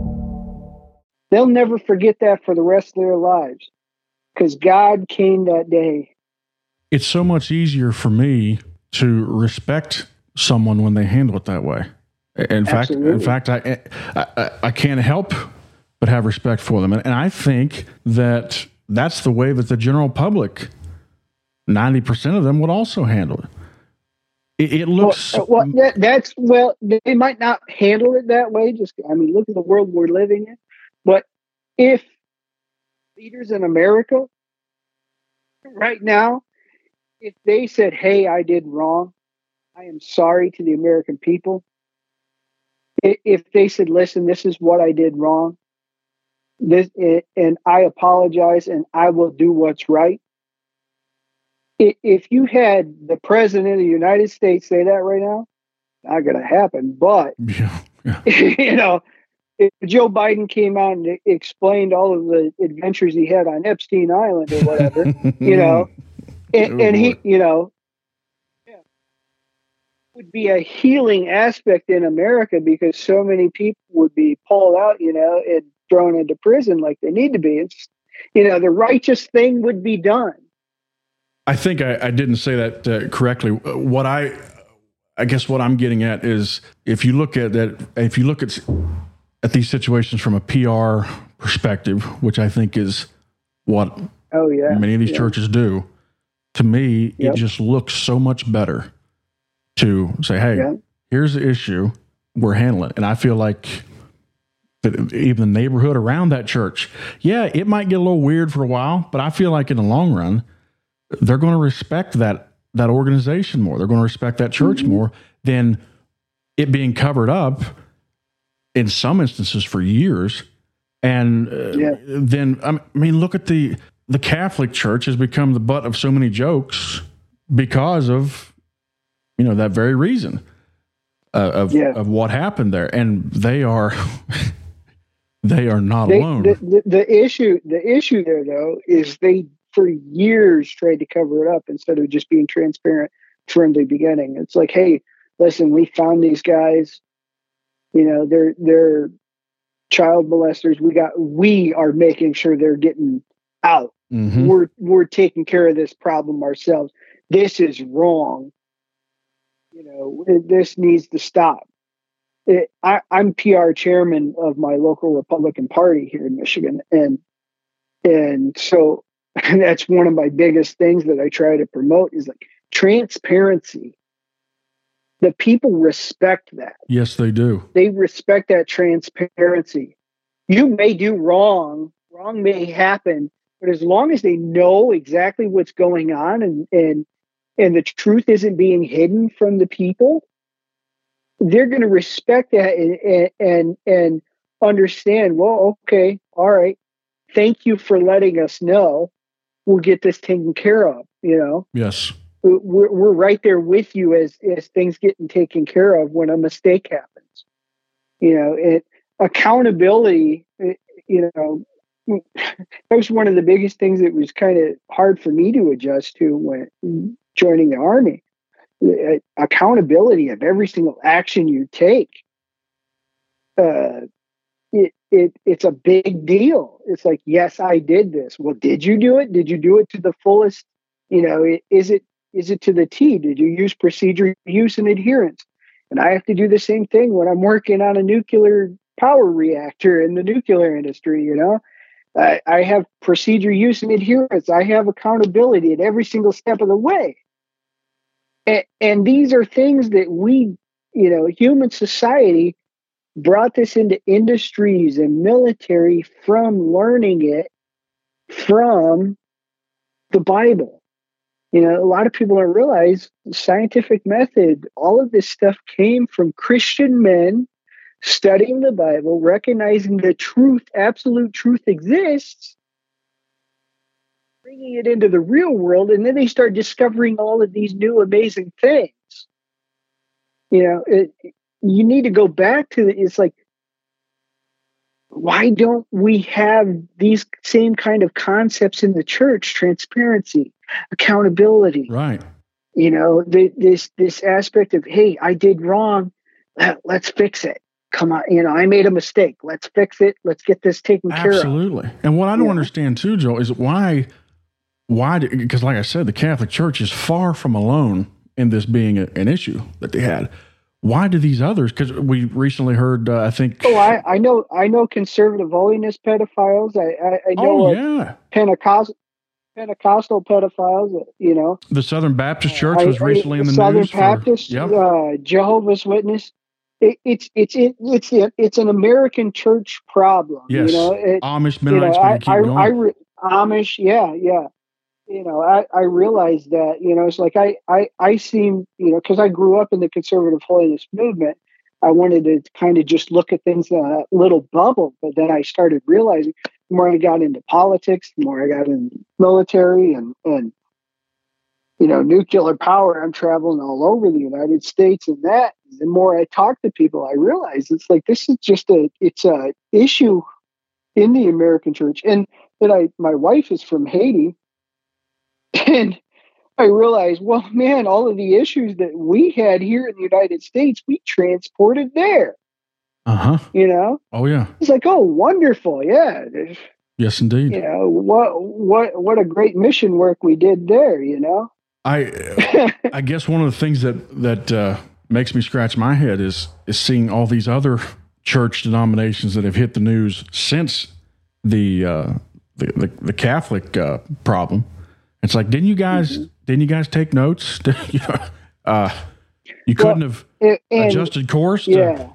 Speaker 2: They'll never forget that for the rest of their lives because God came that day.
Speaker 1: It's so much easier for me to respect someone when they handle it that way. In fact, in fact, I, I, I can't help but have respect for them, and, and I think that that's the way that the general public, ninety percent of them, would also handle it. It, it looks
Speaker 2: well, well that, that's well, they might not handle it that way. Just I mean, look at the world we're living in. If leaders in America right now, if they said, Hey, I did wrong, I am sorry to the American people. If they said, Listen, this is what I did wrong, this and I apologize and I will do what's right. If you had the president of the United States say that right now, not going to happen. But yeah, yeah. you know, if Joe Biden came out and explained all of the adventures he had on Epstein Island or whatever, you know, and, oh, and he, you know, yeah, would be a healing aspect in America because so many people would be pulled out, you know, and thrown into prison like they need to be. It's, you know, the righteous thing would be done.
Speaker 1: I think I, I didn't say that uh, correctly. What I, I guess what I'm getting at is if you look at that, if you look at at these situations from a PR perspective, which I think is what
Speaker 2: oh yeah
Speaker 1: many of these
Speaker 2: yeah.
Speaker 1: churches do. To me, yep. it just looks so much better to say, "Hey, yeah. here's the issue. We're handling." It. And I feel like that even the neighborhood around that church, yeah, it might get a little weird for a while, but I feel like in the long run, they're going to respect that that organization more. They're going to respect that church mm-hmm. more than it being covered up in some instances for years. And uh, yeah. then, I mean, look at the the Catholic Church has become the butt of so many jokes because of you know that very reason uh, of yeah. of what happened there, and they are they are not
Speaker 2: they,
Speaker 1: alone.
Speaker 2: The, the, the issue the issue there though is they for years tried to cover it up instead of just being transparent from the beginning. It's like, hey, listen, we found these guys you know they're they're child molesters. We got we are making sure they're getting out.
Speaker 1: Mhm.
Speaker 2: We're we're taking care of this problem ourselves. This is wrong. You know, it- this needs to stop. It, I, I'm PR chairman of my local Republican Party here in Michigan, and and so that's one of my biggest things that I try to promote is like transparency. The people respect that
Speaker 1: Yes, they do.
Speaker 2: they respect that transparency. You may do wrong, wrong may happen, but as long as they know exactly what's going on and and and the truth isn't being hidden from the people, they're going to respect that and, and and and understand. Well, okay, all right. Thank you for letting us know. We'll get this taken care of. You know
Speaker 1: Yes.
Speaker 2: We're, we're right there with you as as things getting taken care of when a mistake happens. You know it accountability it- you know that was one of the biggest things that was kind of hard for me to adjust to when joining the army. Uh, accountability of every single action you take uh it, it it's a big deal. It's like yes i did this. Well did you do it? Did you do it to the fullest? You know is it is it to the T? Did you use procedure use and adherence? And I have to do the same thing when I'm working on a nuclear power reactor in the nuclear industry, you know? I, I have procedure use and adherence. I have accountability at every single step of the way. And, and these are things that we, you know, human society brought this into industries and military from learning it from the Bible you know a lot of people don't realize scientific method all of this stuff came from christian men studying the bible recognizing the truth absolute truth exists bringing it into the real world and then they start discovering all of these new amazing things. You know it, you need to go back to the, it's like why don't we have these same kind of concepts in the church transparency accountability
Speaker 1: Right.
Speaker 2: you know the, this this aspect of hey i did wrong let's fix it come on you know i made a mistake let's fix it let's get this taken care of
Speaker 1: Absolutely. And what I don't
Speaker 2: Yeah.
Speaker 1: understand too, Joe, is why, why? Because like I said, the Catholic Church is far from alone in this being a, an issue that they had. Why do these others? Because we recently heard, uh, I think.
Speaker 2: oh I, I know i know conservative holiness pedophiles i i, I know
Speaker 1: oh yeah,
Speaker 2: pentecostal pentecostal pedophiles uh, you know
Speaker 1: the Southern Baptist Church
Speaker 2: I-
Speaker 1: was recently in the
Speaker 2: Southern
Speaker 1: news. for-
Speaker 2: Baptist,
Speaker 1: yep.
Speaker 2: uh, Jehovah's Witness. It, it's it's it, it's it's an American church problem.
Speaker 1: Yes.
Speaker 2: You know, it,
Speaker 1: Amish
Speaker 2: you know, I, I. I re- Amish, yeah, yeah. You know, I, I realize that, you know, it's like I, I, I seem, you know, because I grew up in the conservative holiness movement, I wanted to kind of just look at things in a little bubble. But then I started realizing the more I got into politics, the more I got in military and, and, you know, nuclear power, I'm traveling all over the United States and that, the more I talk to people, I realize it's like, this is just a, it's a issue in the American church. And then I, my wife is from Haiti, and I realized, well, man, all of the issues that we had here in the United States, we transported there.
Speaker 1: Uh huh.
Speaker 2: You know,
Speaker 1: Oh yeah.
Speaker 2: it's like, oh, wonderful, yeah.
Speaker 1: Yes, indeed.
Speaker 2: You know, what, what, what a great mission work we did there. You know,
Speaker 1: I I guess one of the things that that uh, makes me scratch my head is is seeing all these other church denominations that have hit the news since the uh, the, the the Catholic uh, problem. It's like, didn't you guys didn't you guys take notes? you know, uh, you couldn't have
Speaker 2: and, and-
Speaker 1: adjusted course. to-
Speaker 2: yeah.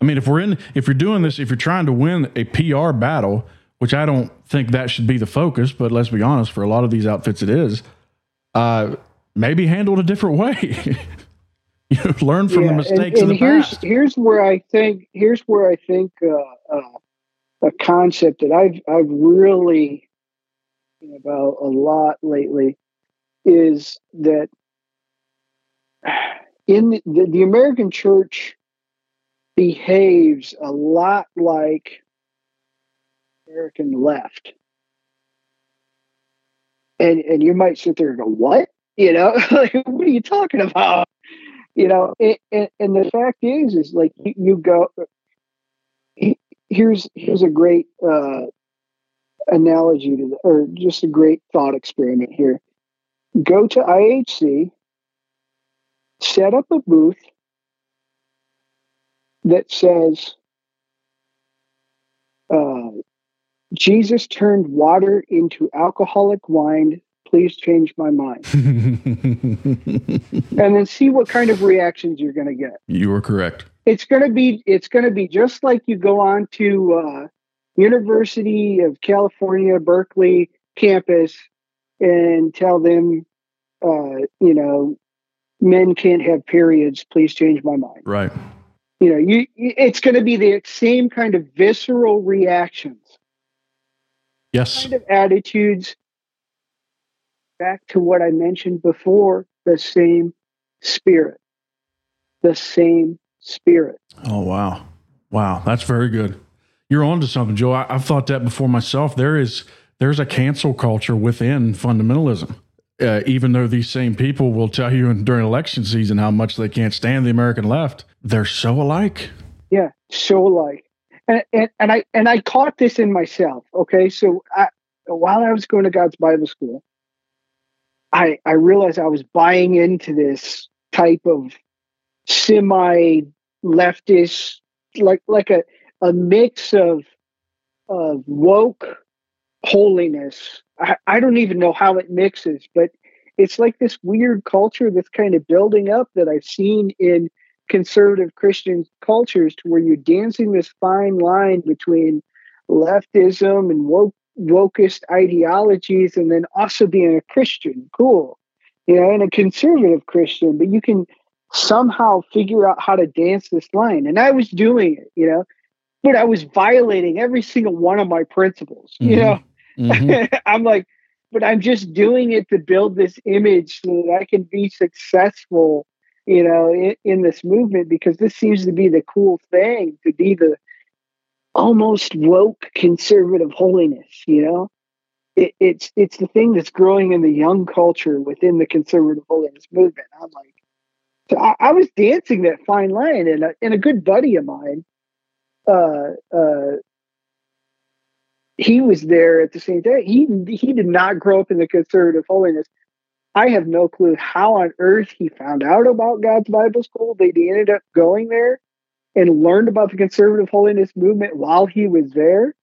Speaker 1: I mean, if we're in, if you're doing this, if you're trying to win a PR battle, which I don't think that should be the focus, but let's be honest, for a lot of these outfits, it is. Uh, maybe handled a different way. you know, learn from
Speaker 2: Yeah,
Speaker 1: the mistakes
Speaker 2: and,
Speaker 1: of the
Speaker 2: here's
Speaker 1: past.
Speaker 2: here's where I think here's where I think uh, uh, a concept that I've I've really thinking about a lot lately is that in the, the, the American church behaves a lot like American left. And and you might sit there and go, What? You know, like, what are you talking about? You know, and, and, the fact is, is like you, you go, here's here's a great uh, analogy to the, or just a great thought experiment here. Go to IHC, set up a booth that says uh, Jesus turned water into alcoholic wine. Please change my mind. and then see what kind of reactions you're going to get.
Speaker 1: You are correct.
Speaker 2: It's going to be it's going to be just like you go on to uh, University of California Berkeley campus and tell them, uh, you know, men can't have periods. Please change my mind.
Speaker 1: Right.
Speaker 2: You know, you it's going to be the same kind of visceral reactions
Speaker 1: Yes.
Speaker 2: kind of attitudes back to what I mentioned before the same spirit. The same spirit.
Speaker 1: Oh wow, wow, that's very good. You're on to something, Joe. I, I've thought that before myself. There is there's a cancel culture within fundamentalism. Uh, even though these same people will tell you in, during election season how much they can't stand the American left, they're so alike.
Speaker 2: Yeah, so alike. And, and, and I and I caught this in myself. Okay, so I, while I was going to God's Bible School, I I realized I was buying into this type of semi leftist, like like a a mix of of woke holiness. I, I don't even know how it mixes, but it's like this weird culture that's kind of building up that I've seen in conservative Christian cultures to where you're dancing this fine line between leftism and woke wokest ideologies and then also being a Christian. Cool. You know, and a conservative Christian, but you can somehow figure out how to dance this line. And I was doing it, you know, but I was violating every single one of my principles, you
Speaker 1: Mhm.
Speaker 2: know.
Speaker 1: Mhm.
Speaker 2: I'm like, but I'm just doing it to build this image so that I can be successful, you know, in, in this movement because this seems to be the cool thing to be the almost woke conservative holiness, you know. It, it's it's the thing that's growing in the young culture within the conservative holiness movement. I'm like, so I, I was dancing that fine line, and a, and a good buddy of mine, uh, uh, he was there at the same time. He he did not grow up in the conservative holiness. I have no clue how on earth he found out about God's Bible School, but he ended up going there and learned about the conservative holiness movement while he was there.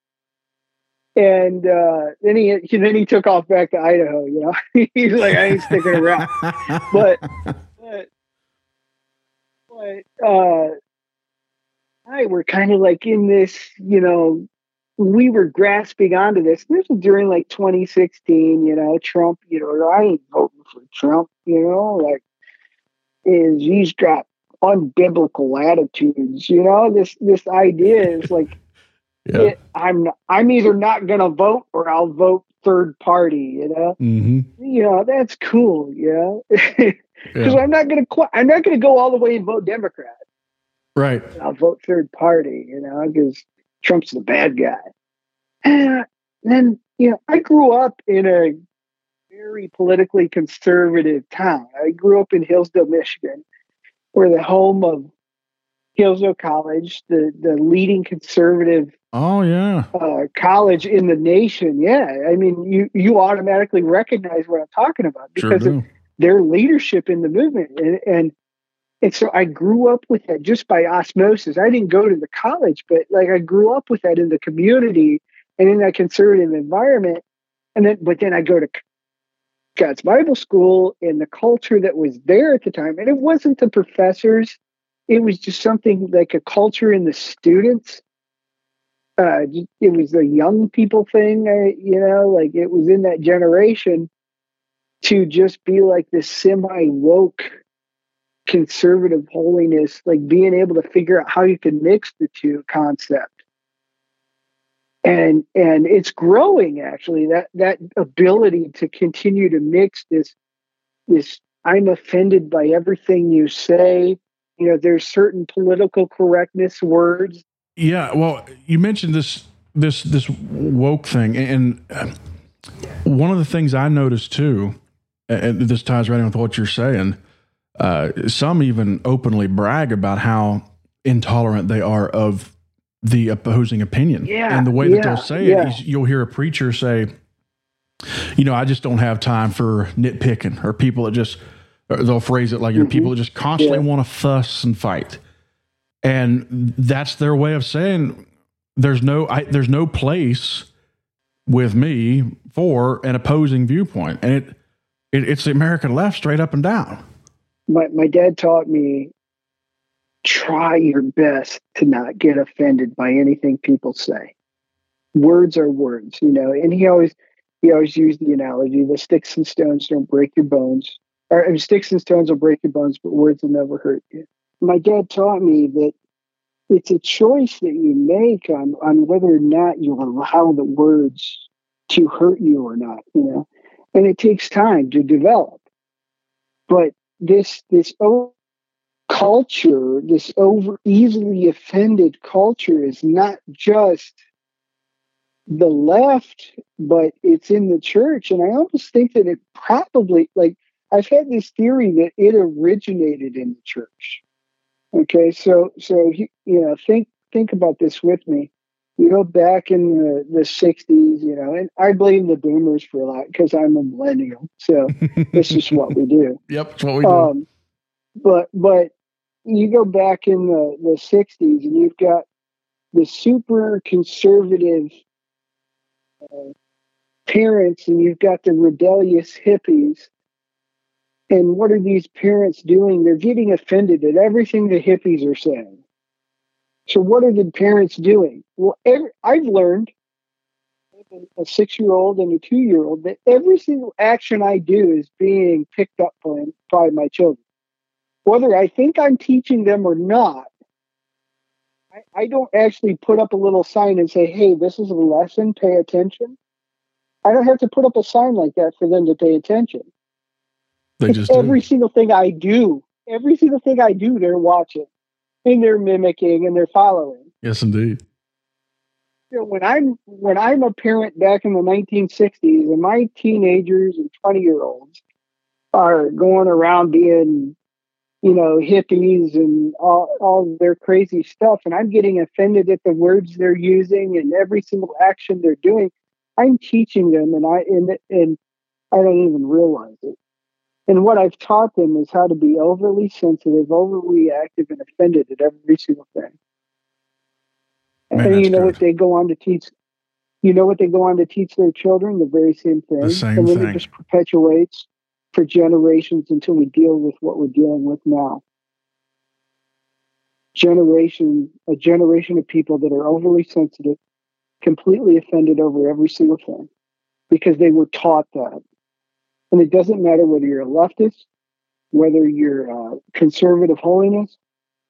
Speaker 2: And uh, then he, he then he took off back to Idaho. You know, he's like, I ain't sticking around. But but but uh, I were kind of like in this, you know, we were grasping onto this. This was during like 2016, you know, Trump, you know, I ain't voting for Trump, you know, like is he's got unbiblical attitudes, you know, this this idea is like
Speaker 1: yeah.
Speaker 2: it, I'm I'm either not gonna vote or I'll vote third party, you know.
Speaker 1: hmm
Speaker 2: You know, that's cool, you know. Because
Speaker 1: yeah.
Speaker 2: I'm not gonna I'm not gonna go all the way and vote Democrat.
Speaker 1: Right.
Speaker 2: I'll vote third party, you know, because Trump's the bad guy. And then, you know, I grew up in a very politically conservative town. I grew up in Hillsdale, Michigan, where the home of Hillsdale College, the, the leading conservative
Speaker 1: Oh yeah.
Speaker 2: uh, college in the nation. Yeah. I mean, you, you automatically recognize what I'm talking about
Speaker 1: Sure
Speaker 2: because of their leadership in the movement. And, and and so I grew up with that just by osmosis. I didn't go to the college, but like I grew up with that in the community and in that conservative environment. And then, but then I go to God's Bible school and the culture that was there at the time. And it wasn't the professors, it was just something like a culture in the students. Uh, it was the young people thing, uh, you know, like it was in that generation to just be like this semi woke conservative holiness, like being able to figure out how you can mix the two concept. And and it's growing actually that that ability to continue to mix this this I'm offended by everything you say. You know, there's certain political correctness words.
Speaker 1: Yeah, well, you mentioned this this this woke thing, and uh, one of the things I noticed too, and this ties right in with what you're saying. Uh, some even openly brag about how intolerant they are of the opposing opinion.
Speaker 2: Yeah,
Speaker 1: and the way
Speaker 2: yeah,
Speaker 1: that they'll say
Speaker 2: yeah.
Speaker 1: it is you'll hear a preacher say, you know, I just don't have time for nitpicking, or people that just or they'll phrase it like you know, people that just constantly
Speaker 2: Mm-hmm. Yeah.
Speaker 1: want to fuss and fight, and that's their way of saying there's no I, there's no place with me for an opposing viewpoint, and it, it it's the American left straight up and down.
Speaker 2: My, my dad taught me try your best to not get offended by anything people say. Words are words you know and he always he always used the analogy the sticks and stones don't break your bones or uh, sticks and stones will break your bones but words will never hurt you. My dad taught me that it's a choice that you make on on whether or not you allow the words to hurt you or not you know and it takes time to develop. But this this o- culture this over easily offended culture is not just the left but it's in the church. And i almost think that it probably like i've had this theory that it originated in the church. Okay so so you know think think about this with me you go back in the, the 60s you know and i blame the boomers for a lot because i'm a millennial so this is what we do.
Speaker 1: Yep, that's what we do.
Speaker 2: um, but but you go back in the, the 60s and you've got the super conservative uh, parents and you've got the rebellious hippies. And what are these parents doing? They're getting offended at everything the hippies are saying so what are the parents doing well every, i've learned a six year old and a two year old that every single action I do is being picked up by, by my children. Whether I think I'm teaching them or not, I, I don't actually put up a little sign and say, hey, this is a lesson, pay attention. I don't have to put up a sign like that for them to pay attention.
Speaker 1: they just do.
Speaker 2: every single thing I do, every single thing I do, they're watching and they're mimicking and they're following.
Speaker 1: yes, indeed.
Speaker 2: you know, when I'm when I'm a parent back in the 1960s, and my teenagers and 20 year olds are going around being, you know, hippies and all all their crazy stuff, and I'm getting offended at the words they're using and every single action they're doing. I'm teaching them, and I and and I don't even realize it. And what I've taught them is how to be overly sensitive, overly overreactive, and offended at every single thing.
Speaker 1: Man,
Speaker 2: and you know
Speaker 1: good.
Speaker 2: what they go on to teach? You know what they go on to teach their children? The very same thing.
Speaker 1: The same
Speaker 2: and then
Speaker 1: thing.
Speaker 2: it just perpetuates for generations until we deal with what we're dealing with now. Generation, a generation of people that are overly sensitive, completely offended over every single thing because they were taught that. And it doesn't matter whether you're a leftist, whether you're uh, conservative holiness,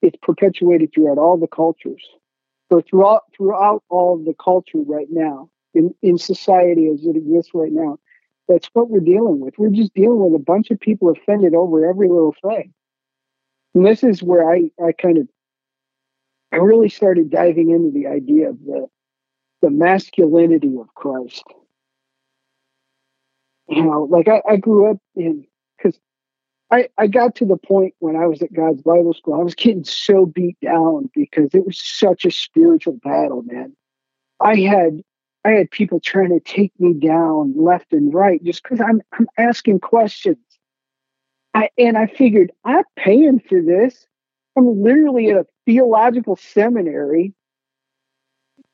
Speaker 2: it's perpetuated throughout all the cultures. So throughout throughout all the culture right now, in, in society as it exists right now, that's what we're dealing with. We're just dealing with a bunch of people offended over every little thing. And this is where I, I kind of I really started diving into the idea of the the masculinity of Christ. You know, like I, I grew up in because I, I got to the point when I was at God's Bible School, I was getting so beat down because it was such a spiritual battle, man. I had I had people trying to take me down left and right just because I'm I'm asking questions. I and I figured I'm paying for this. I'm literally at a theological seminary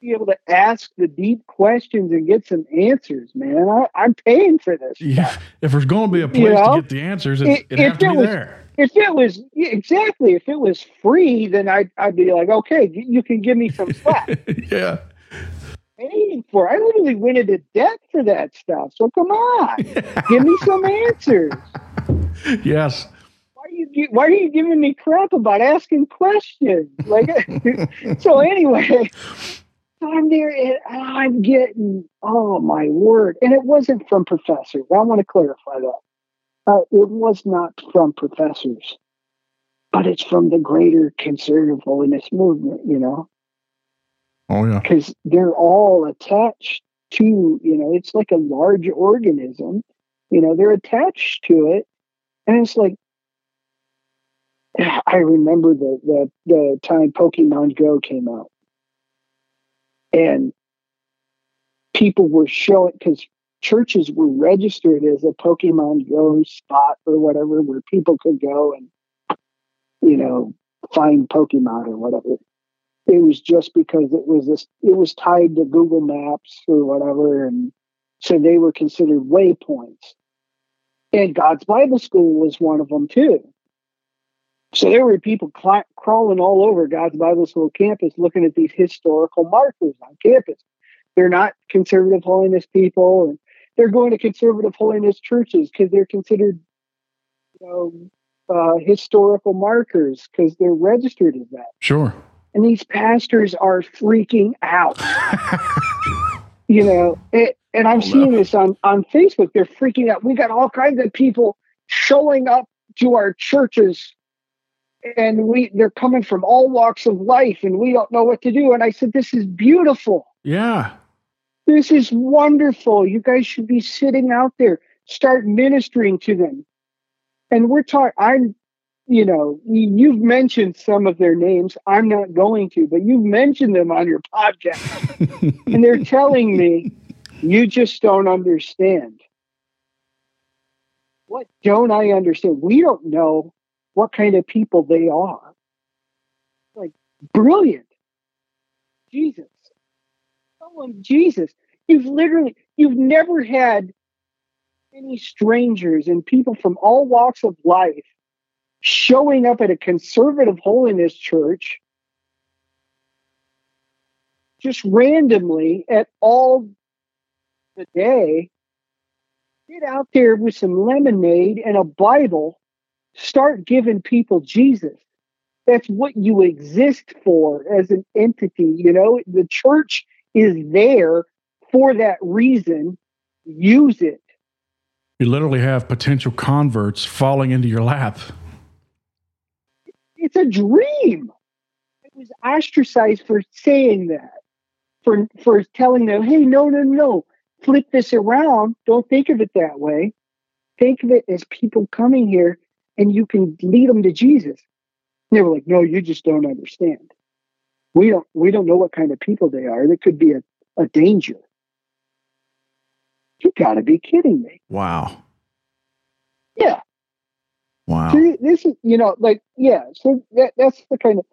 Speaker 2: be able to ask the deep questions and get some answers, man. I, I'm paying for this.
Speaker 1: Yeah, if there's going to be a place
Speaker 2: You know,
Speaker 1: to get the answers, it's,
Speaker 2: it-
Speaker 1: it,
Speaker 2: if
Speaker 1: to
Speaker 2: it
Speaker 1: be
Speaker 2: was-
Speaker 1: there.
Speaker 2: if it was yeah, exactly. If it was free then i'd, I'd be like okay you can give me some slack
Speaker 1: yeah,
Speaker 2: paying for i literally went into debt for that stuff so come on. Give me some answers.
Speaker 1: Yes.
Speaker 2: why are you why are you giving me crap about asking questions? Like so anyway i'm there and i'm getting oh my word. And it wasn't from professors. I want to clarify that. Uh, it was not from professors but it's from the greater conservative holiness movement you know?
Speaker 1: Oh yeah.
Speaker 2: because they're all attached to you know it's like a large organism you know they're attached to it. And it's like i remember the the, the time pokemon go came out and people were showing because churches were registered as a Pokemon Go spot or whatever where people could go and you know find Pokemon or whatever. It was just because it was this it was tied to Google Maps or whatever and so they were considered waypoints. And God's Bible School was one of them too. So there were people cl- crawling all over God's Bible School campus looking at these historical markers on campus. They're not conservative holiness people, and they're going to conservative holiness churches because they're considered, you know, uh, historical markers because they're registered as that.
Speaker 1: Sure.
Speaker 2: And these pastors are freaking out. you know, it, and I'm oh, seeing no. this on on Facebook. They're freaking out. We got all kinds of people showing up to our churches and we they're coming from all walks of life and we don't know what to do. And i said this is beautiful.
Speaker 1: Yeah.
Speaker 2: This is wonderful. You guys should be sitting out there. Start ministering to them. And we're talking i'm you know you've mentioned some of their names. I'm not going to but you've mentioned them on your podcast. And they're telling me you just don't understand. What don't i understand? We don't know what kind of people they are. Like brilliant. Jesus. Oh, Jesus. You've literally you've never had any strangers and people from all walks of life showing up at a conservative holiness church just randomly at all the day get out there with some lemonade and a bible Start giving people Jesus. That's what you exist for as an entity. You know, the church is there for that reason. Use it.
Speaker 1: You literally have potential converts falling into your lap.
Speaker 2: It's a dream. It was ostracized for saying that, for for telling them, "Hey, no, no, no, flip this around. Don't think of it that way. Think of it as people coming here and you can lead them to Jesus. And they were like, no, you just don't understand. We don't we don't know what kind of people they are. They could be a, a danger. You gotta be kidding me.
Speaker 1: Wow.
Speaker 2: Yeah.
Speaker 1: Wow.
Speaker 2: So this is you know, like, yeah, so that, that's the kind of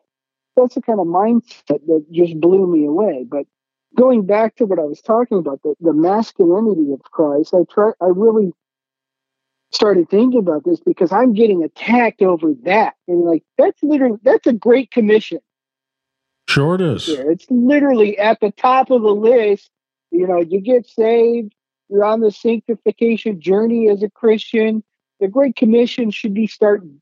Speaker 2: that's the kind of mindset that just blew me away. But going back to what I was talking about, the, the masculinity of Christ, I try I really started thinking about this because I'm getting attacked over that. And like, that's literally, that's a great commission.
Speaker 1: Sure it is.
Speaker 2: Yeah, it's literally at the top of the list. You know, you get saved, you're on the sanctification journey as a Christian. The Great Commission should be starting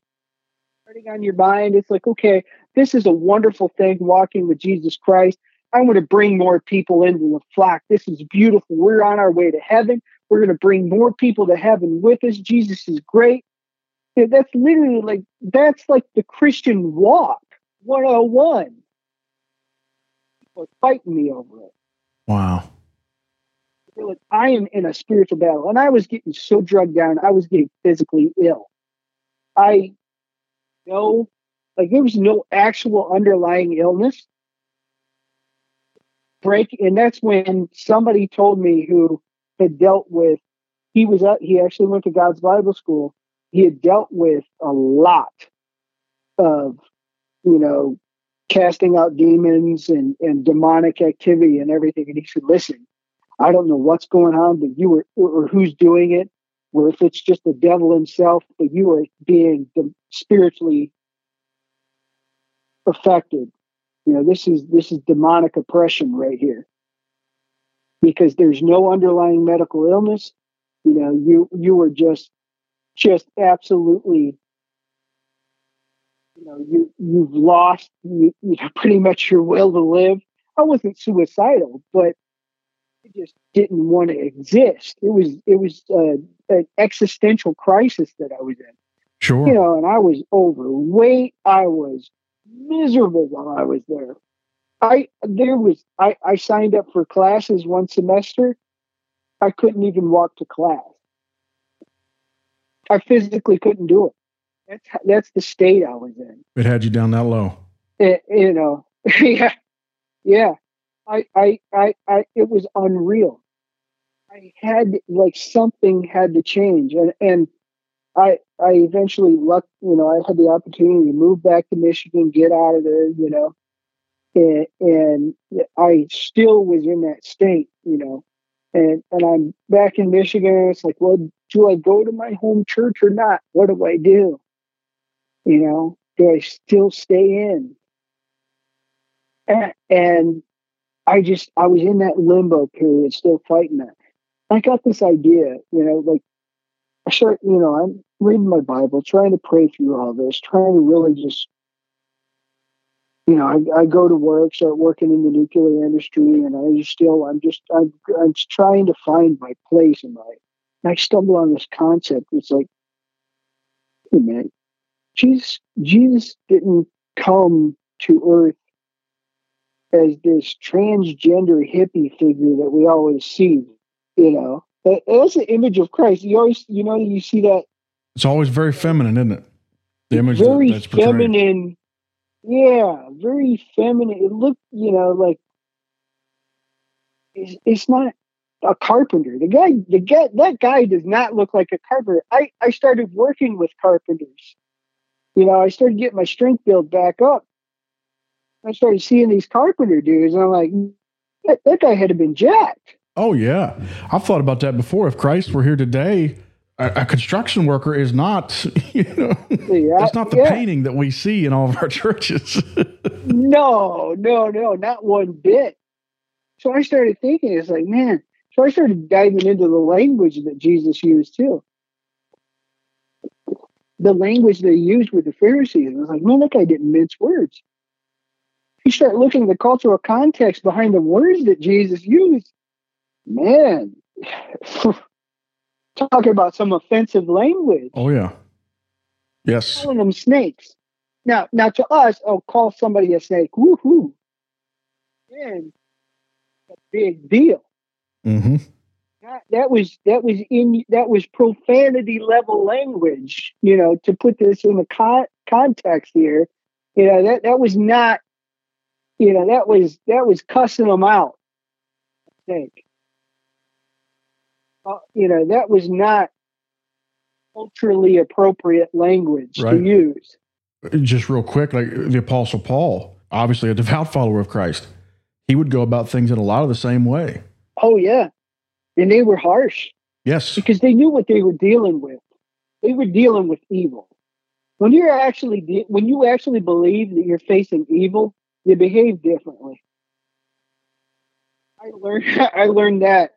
Speaker 2: starting on your mind. It's like, okay, this is a wonderful thing walking with Jesus Christ. I want to bring more people into the flock. This is beautiful. We're on our way to heaven. We're going to bring more people to heaven with us. Jesus is great. That's literally like, that's like the Christian walk 101. People are fighting me over it.
Speaker 1: Wow.
Speaker 2: Like, I am in a spiritual battle. And I was getting so drugged down, I was getting physically ill. I know, like, there was no actual underlying illness. Break, and that's when somebody told me who had dealt with. He was at, he actually went to God's Bible School. He had dealt with a lot of, you know, casting out demons and, and demonic activity and everything. And he said, listen, I don't know what's going on, but you were, or who's doing it, or if it's just the devil himself, but you are being spiritually affected. You know, this is this is demonic oppression right here because there's no underlying medical illness. You know, you you were just just absolutely you know you you've lost you, you know, pretty much your will to live. I wasn't suicidal, but I just didn't want to exist. It was it was uh, an existential crisis that I was in.
Speaker 1: Sure.
Speaker 2: You know, and I was overweight. I was miserable while I was there. I there was I, I signed up for classes one semester. I couldn't even walk to class. I physically couldn't do it. That's that's the state I was in.
Speaker 1: It had you down that low.
Speaker 2: It, you know, yeah, yeah. I, I, I, I, it was unreal. I had like something had to change, and and I, I eventually luck, you know, I had the opportunity to move back to Michigan, get out of there, you know, and, and I still was in that state, you know, and and I'm back in Michigan. It's like, well, do I go to my home church or not? What do I do? You know, do I still stay in? And, and I just I was in that limbo period, still fighting that. I got this idea, you know, like I start, you know, I'm reading my Bible, trying to pray through all this, trying to really just, you know, I, I go to work, start working in the nuclear industry, and I just still, I'm just, I'm, I'm trying to find my place in life. And I stumble on this concept. It's like, hey man, Jesus, Jesus didn't come to earth as this transgender hippie figure that we always see, you know. That's the image of Christ. You always, you know, you see that.
Speaker 1: It's always very feminine, isn't it?
Speaker 2: The image very that's feminine. Yeah, very feminine. It looked, you know, like it's, it's not a carpenter. The guy, the guy, that guy does not look like a carpenter. I, I started working with carpenters. You know, I started getting my strength built back up. I started seeing these carpenter dudes, and I'm like, that, that guy had to been jacked.
Speaker 1: Oh yeah, I've thought about that before. If Christ were here today, a, a construction worker is not, you know, yeah, it's not the yeah. painting that we see in all of our churches.
Speaker 2: no, no, no, not one bit. So I started thinking, it's like, man. So I started diving into the language that Jesus used too. The language they used with the Pharisees. I was like, man, that guy didn't mince words. You start looking at the cultural context behind the words that Jesus used man, talking about some offensive language.
Speaker 1: Oh yeah, yes,
Speaker 2: calling them snakes. Now, now to us, oh, call somebody a snake, woohoo, man, a big deal.
Speaker 1: Mm-hmm.
Speaker 2: That, that was that was in that was profanity level language. You know, to put this in the con- context here, you know that that was not, you know, that was that was cussing them out. I think uh, you know, that was not culturally appropriate language right. to use.
Speaker 1: Just real quick, like the Apostle Paul, obviously a devout follower of Christ, he would go about things in a lot of the same way.
Speaker 2: Oh, yeah. And they were harsh.
Speaker 1: Yes.
Speaker 2: Because they knew what they were dealing with. They were dealing with evil. When you're actually de- when you actually believe that you're facing evil, you behave differently. I learned I learned that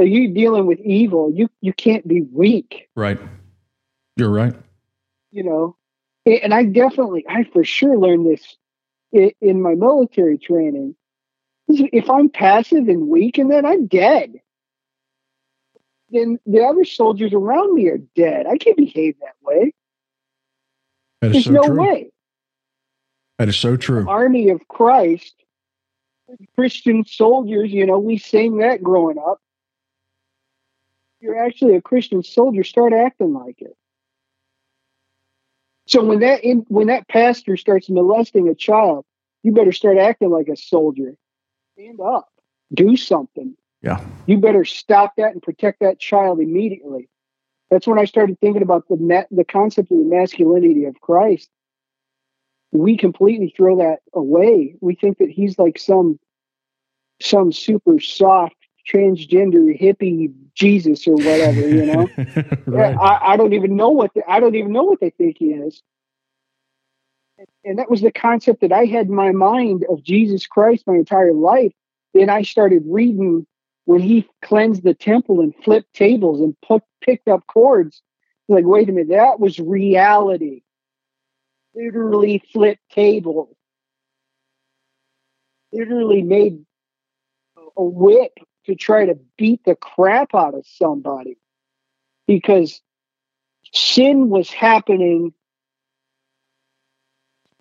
Speaker 2: so you dealing with evil, you you can't be weak.
Speaker 1: Right. You're right.
Speaker 2: You know, and I definitely, I for sure learned this in my military training. If I'm passive and weak, and then I'm dead, then the other soldiers around me are dead. I can't behave that way.
Speaker 1: That
Speaker 2: There's
Speaker 1: so
Speaker 2: no
Speaker 1: true.
Speaker 2: way.
Speaker 1: That is so true.
Speaker 2: The army of Christ, Christian soldiers, you know, we sang that growing up you're actually a Christian soldier, start acting like it. So when that in, when that pastor starts molesting a child, you better start acting like a soldier. Stand up, do something.
Speaker 1: Yeah.
Speaker 2: You better stop that and protect that child immediately. That's when I started thinking about the ma- the concept of the masculinity of Christ. We completely throw that away. We think that he's like some some super soft transgender hippie Jesus or whatever, you know. right. I, I, don't even know what the, I don't even know what they think he is. And that was the concept that I had in my mind of Jesus Christ my entire life. Then I started reading when he cleansed the temple and flipped tables and put, picked up cords. Like, wait a minute, that was reality. Literally flipped tables. Literally made a whip to try to beat the crap out of somebody because sin was happening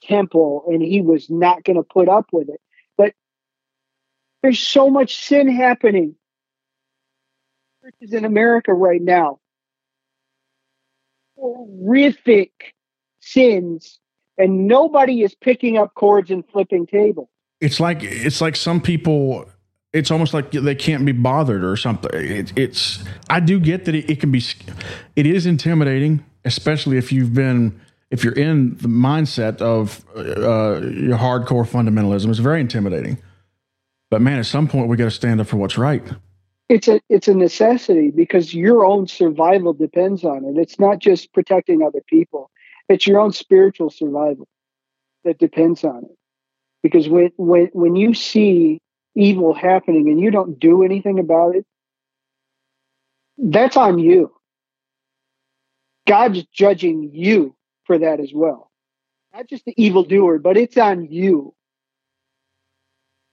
Speaker 2: temple and he was not going to put up with it. But there's so much sin happening. Churches in america right now. Horrific sins and nobody is picking up cords and flipping tables.
Speaker 1: It's like it's like some people it's almost like they can't be bothered or something. It, it's i do get that it, it, can be it is intimidating especially if you've been if you're in the mindset of uh, your hardcore fundamentalism it's very intimidating. But man at some point we got to stand up for what's right.
Speaker 2: It's a it's a necessity because your own survival depends on it. It's not just protecting other people. It's your own spiritual survival that depends on it. Because when when when you see evil happening and you don't do anything about it that's on you. God's judging you for that as well. Not just the evildoer but it's on you.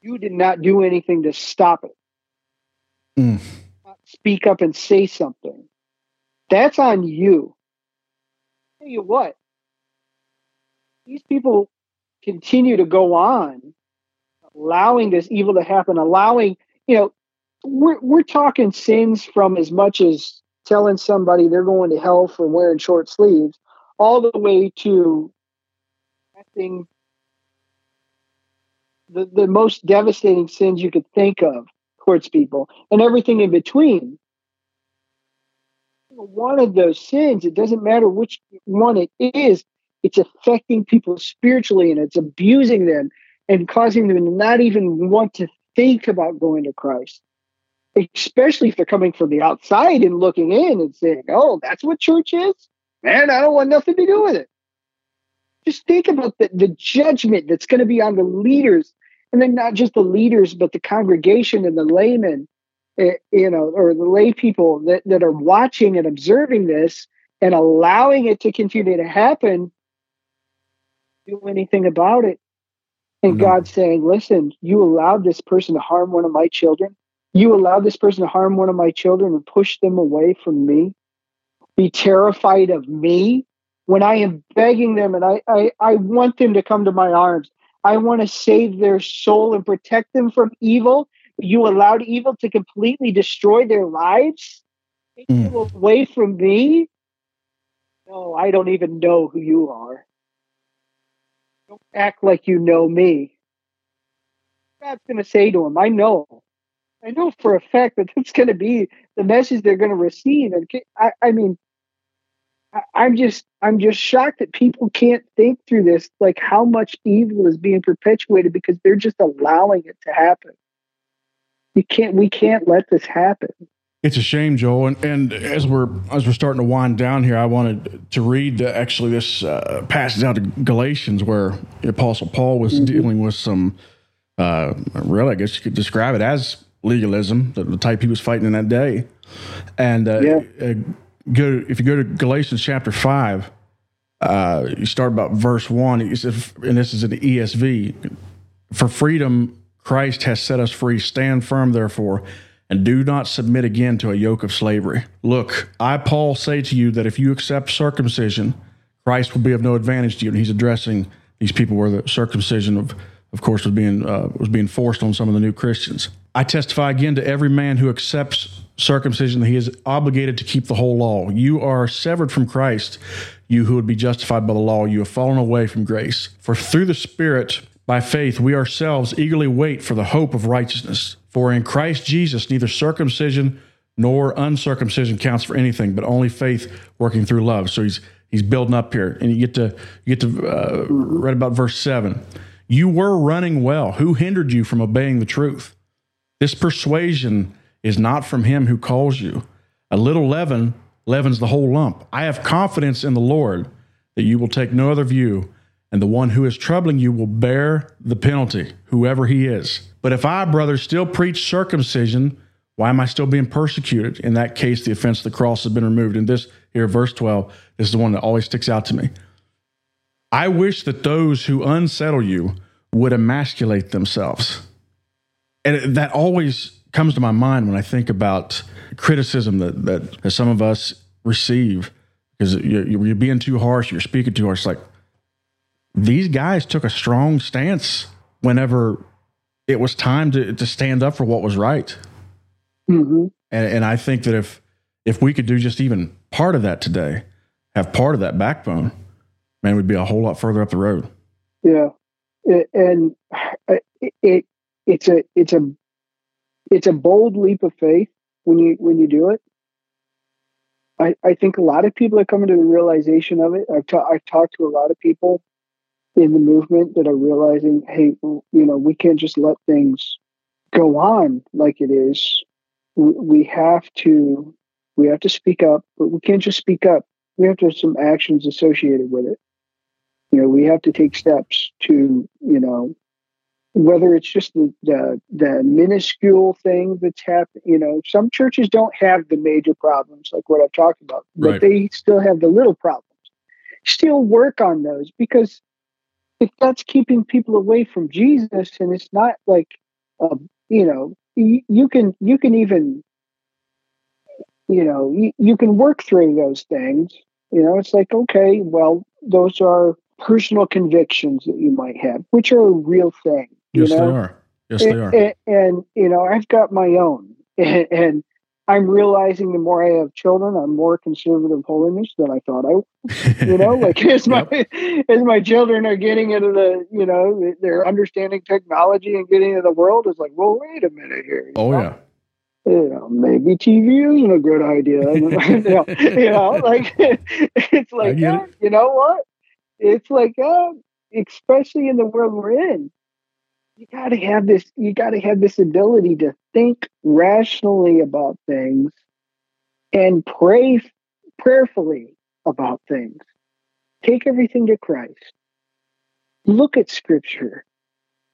Speaker 2: You did not do anything to stop it. Mm. speak up and say something. That's on you. I'll tell you what these people continue to go on allowing this evil to happen, allowing, you know, we're, we're talking sins from as much as telling somebody they're going to hell for wearing short sleeves, all the way to acting the, the most devastating sins you could think of towards people and everything in between. One of those sins, it doesn't matter which one it is, it's affecting people spiritually and it's abusing them and causing them to not even want to think about going to Christ. Especially if they're coming from the outside and looking in and saying, Oh, that's what church is? Man, I don't want nothing to do with it. Just think about the, the judgment that's going to be on the leaders, and then not just the leaders, but the congregation and the laymen, eh, you know, or the lay people that, that are watching and observing this and allowing it to continue to happen do anything about it. And mm-hmm. God's saying, listen, you allowed this person to harm one of my children. You allowed this person to harm one of my children and push them away from me. Be terrified of me when I am begging them and I, I, I want them to come to my arms. I want to save their soul and protect them from evil. You allowed evil to completely destroy their lives, take mm. them away from me. No, I don't even know who you are. Don't act like you know me. God's going to say to him, I know. I know for a fact that that's going to be the message they're going to receive. And I, I mean, I, am just, I'm just shocked that people can't think through this, like how much evil is being perpetuated because they're just allowing it to happen. You can't, we can't let this happen.
Speaker 1: It's a shame, Joel. And, and as we're as we're starting to wind down here, I wanted to read uh, actually this uh, passage out of Galatians where the Apostle Paul was mm-hmm. dealing with some, uh, really, I guess you could describe it as legalism, the, the type he was fighting in that day. And uh, yeah. Uh, go if you go to Galatians chapter five, uh, you start about verse one. He says, and this is in the ESV: "For freedom, Christ has set us free. Stand firm, therefore." And do not submit again to a yoke of slavery. Look, I, Paul, say to you that if you accept circumcision, Christ will be of no advantage to you. And he's addressing these people where the circumcision of of course was being uh, was being forced on some of the new Christians. I testify again to every man who accepts circumcision that he is obligated to keep the whole law. You are severed from Christ, you who would be justified by the law. You have fallen away from grace. For through the Spirit, by faith, we ourselves eagerly wait for the hope of righteousness. For in Christ Jesus, neither circumcision nor uncircumcision counts for anything, but only faith working through love. So he's he's building up here, and you get to you get to uh, read about verse seven. You were running well. Who hindered you from obeying the truth? This persuasion is not from him who calls you. A little leaven leavens the whole lump. I have confidence in the Lord that you will take no other view, and the one who is troubling you will bear the penalty, whoever he is. But if I, brothers, still preach circumcision, why am I still being persecuted? In that case, the offense of the cross has been removed. And this here, verse 12, is the one that always sticks out to me. I wish that those who unsettle you would emasculate themselves. And that always comes to my mind when I think about criticism that, that, that some of us receive because you're, you're being too harsh, you're speaking too harsh. Like these guys took a strong stance whenever it was time to to stand up for what was right. Mm-hmm. And, and I think that if if we could do just even part of that today, have part of that backbone, man, we'd be a whole lot further up the road.
Speaker 2: Yeah, and it, it it's a it's a it's a bold leap of faith when you when you do it. I, I think a lot of people are coming to the realization of it. I've, ta- I've talked to a lot of people in the movement that are realizing, hey, you know, we can't just let things go on like it is. We, have to we have to speak up, but we can't just speak up. We have to have some actions associated with it. You know, we have to take steps to, you know, whether it's just the, the, the minuscule thing that's happening. You know, some churches don't have the major problems like what I've talked about, but
Speaker 1: Right.
Speaker 2: they still have the little problems. Still work on those because if that's keeping people away from Jesus, and it's not like, uh, you know, you, you can you can even, you know, you, you can work through those things. You know, it's like okay, well, those are personal convictions that you might have, which are a real thing. You
Speaker 1: Yes,
Speaker 2: know?
Speaker 1: they are. Yes, they
Speaker 2: and,
Speaker 1: are.
Speaker 2: and, and, you know i've got my own and, and i'm realizing the more i have children i'm more conservative holiness than i thought i you know like as my as my children are getting into the you know they're understanding technology and getting into the world it's like well wait a minute here
Speaker 1: oh
Speaker 2: know?
Speaker 1: yeah.
Speaker 2: you know, maybe TV isn't a good idea. you, know, you know, like it's like, uh,
Speaker 1: it.
Speaker 2: you know what? It's like, uh, especially in the world we're in, you got to have this. You got to have this ability to think rationally about things and pray prayerfully about things. Take everything to Christ. Look at Scripture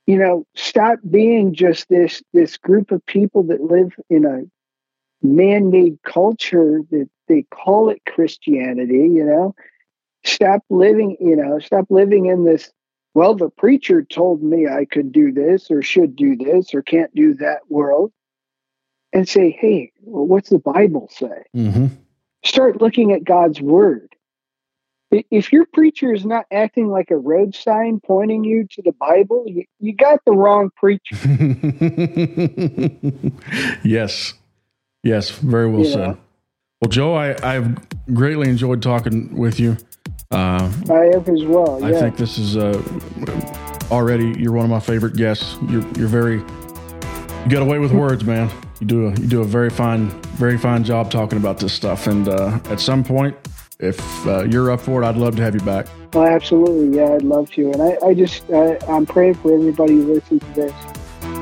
Speaker 2: you know stop being just this this group of people that live in a man-made culture that they call it christianity you know stop living you know stop living in this well the preacher told me i could do this or should do this or can't do that world and say hey well, what's the bible say
Speaker 1: hmm
Speaker 2: start looking at god's word if your preacher is not acting like a road sign pointing you to the bible you, you got the wrong preacher
Speaker 1: yes. Yes. Very well
Speaker 2: Yeah.
Speaker 1: said. Well, Joe, I, I've greatly enjoyed talking with you. Uh,
Speaker 2: i have as well
Speaker 1: I think this is uh, already you're one of my favorite guests. You're you're very you got away with words, man. You do a you do a very fine very fine job talking about this stuff. And uh, at some point, if uh, you're up for it, I'd love to have you back.
Speaker 2: Well, absolutely. Yeah, I'd love to. And I, I just, I, I'm praying for everybody who listens to this.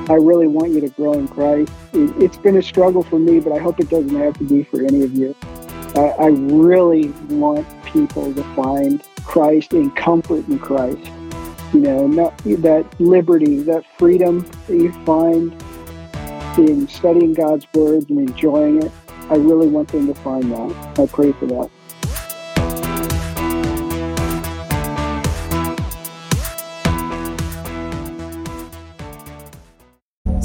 Speaker 2: I really want you to grow in Christ. It, it's been a struggle for me, but I hope it doesn't have to be for any of you. I, I really want people to find Christ and comfort in Christ. You know, not that liberty, that freedom that you find in studying God's words and enjoying it. I really want them to find that. I pray for that.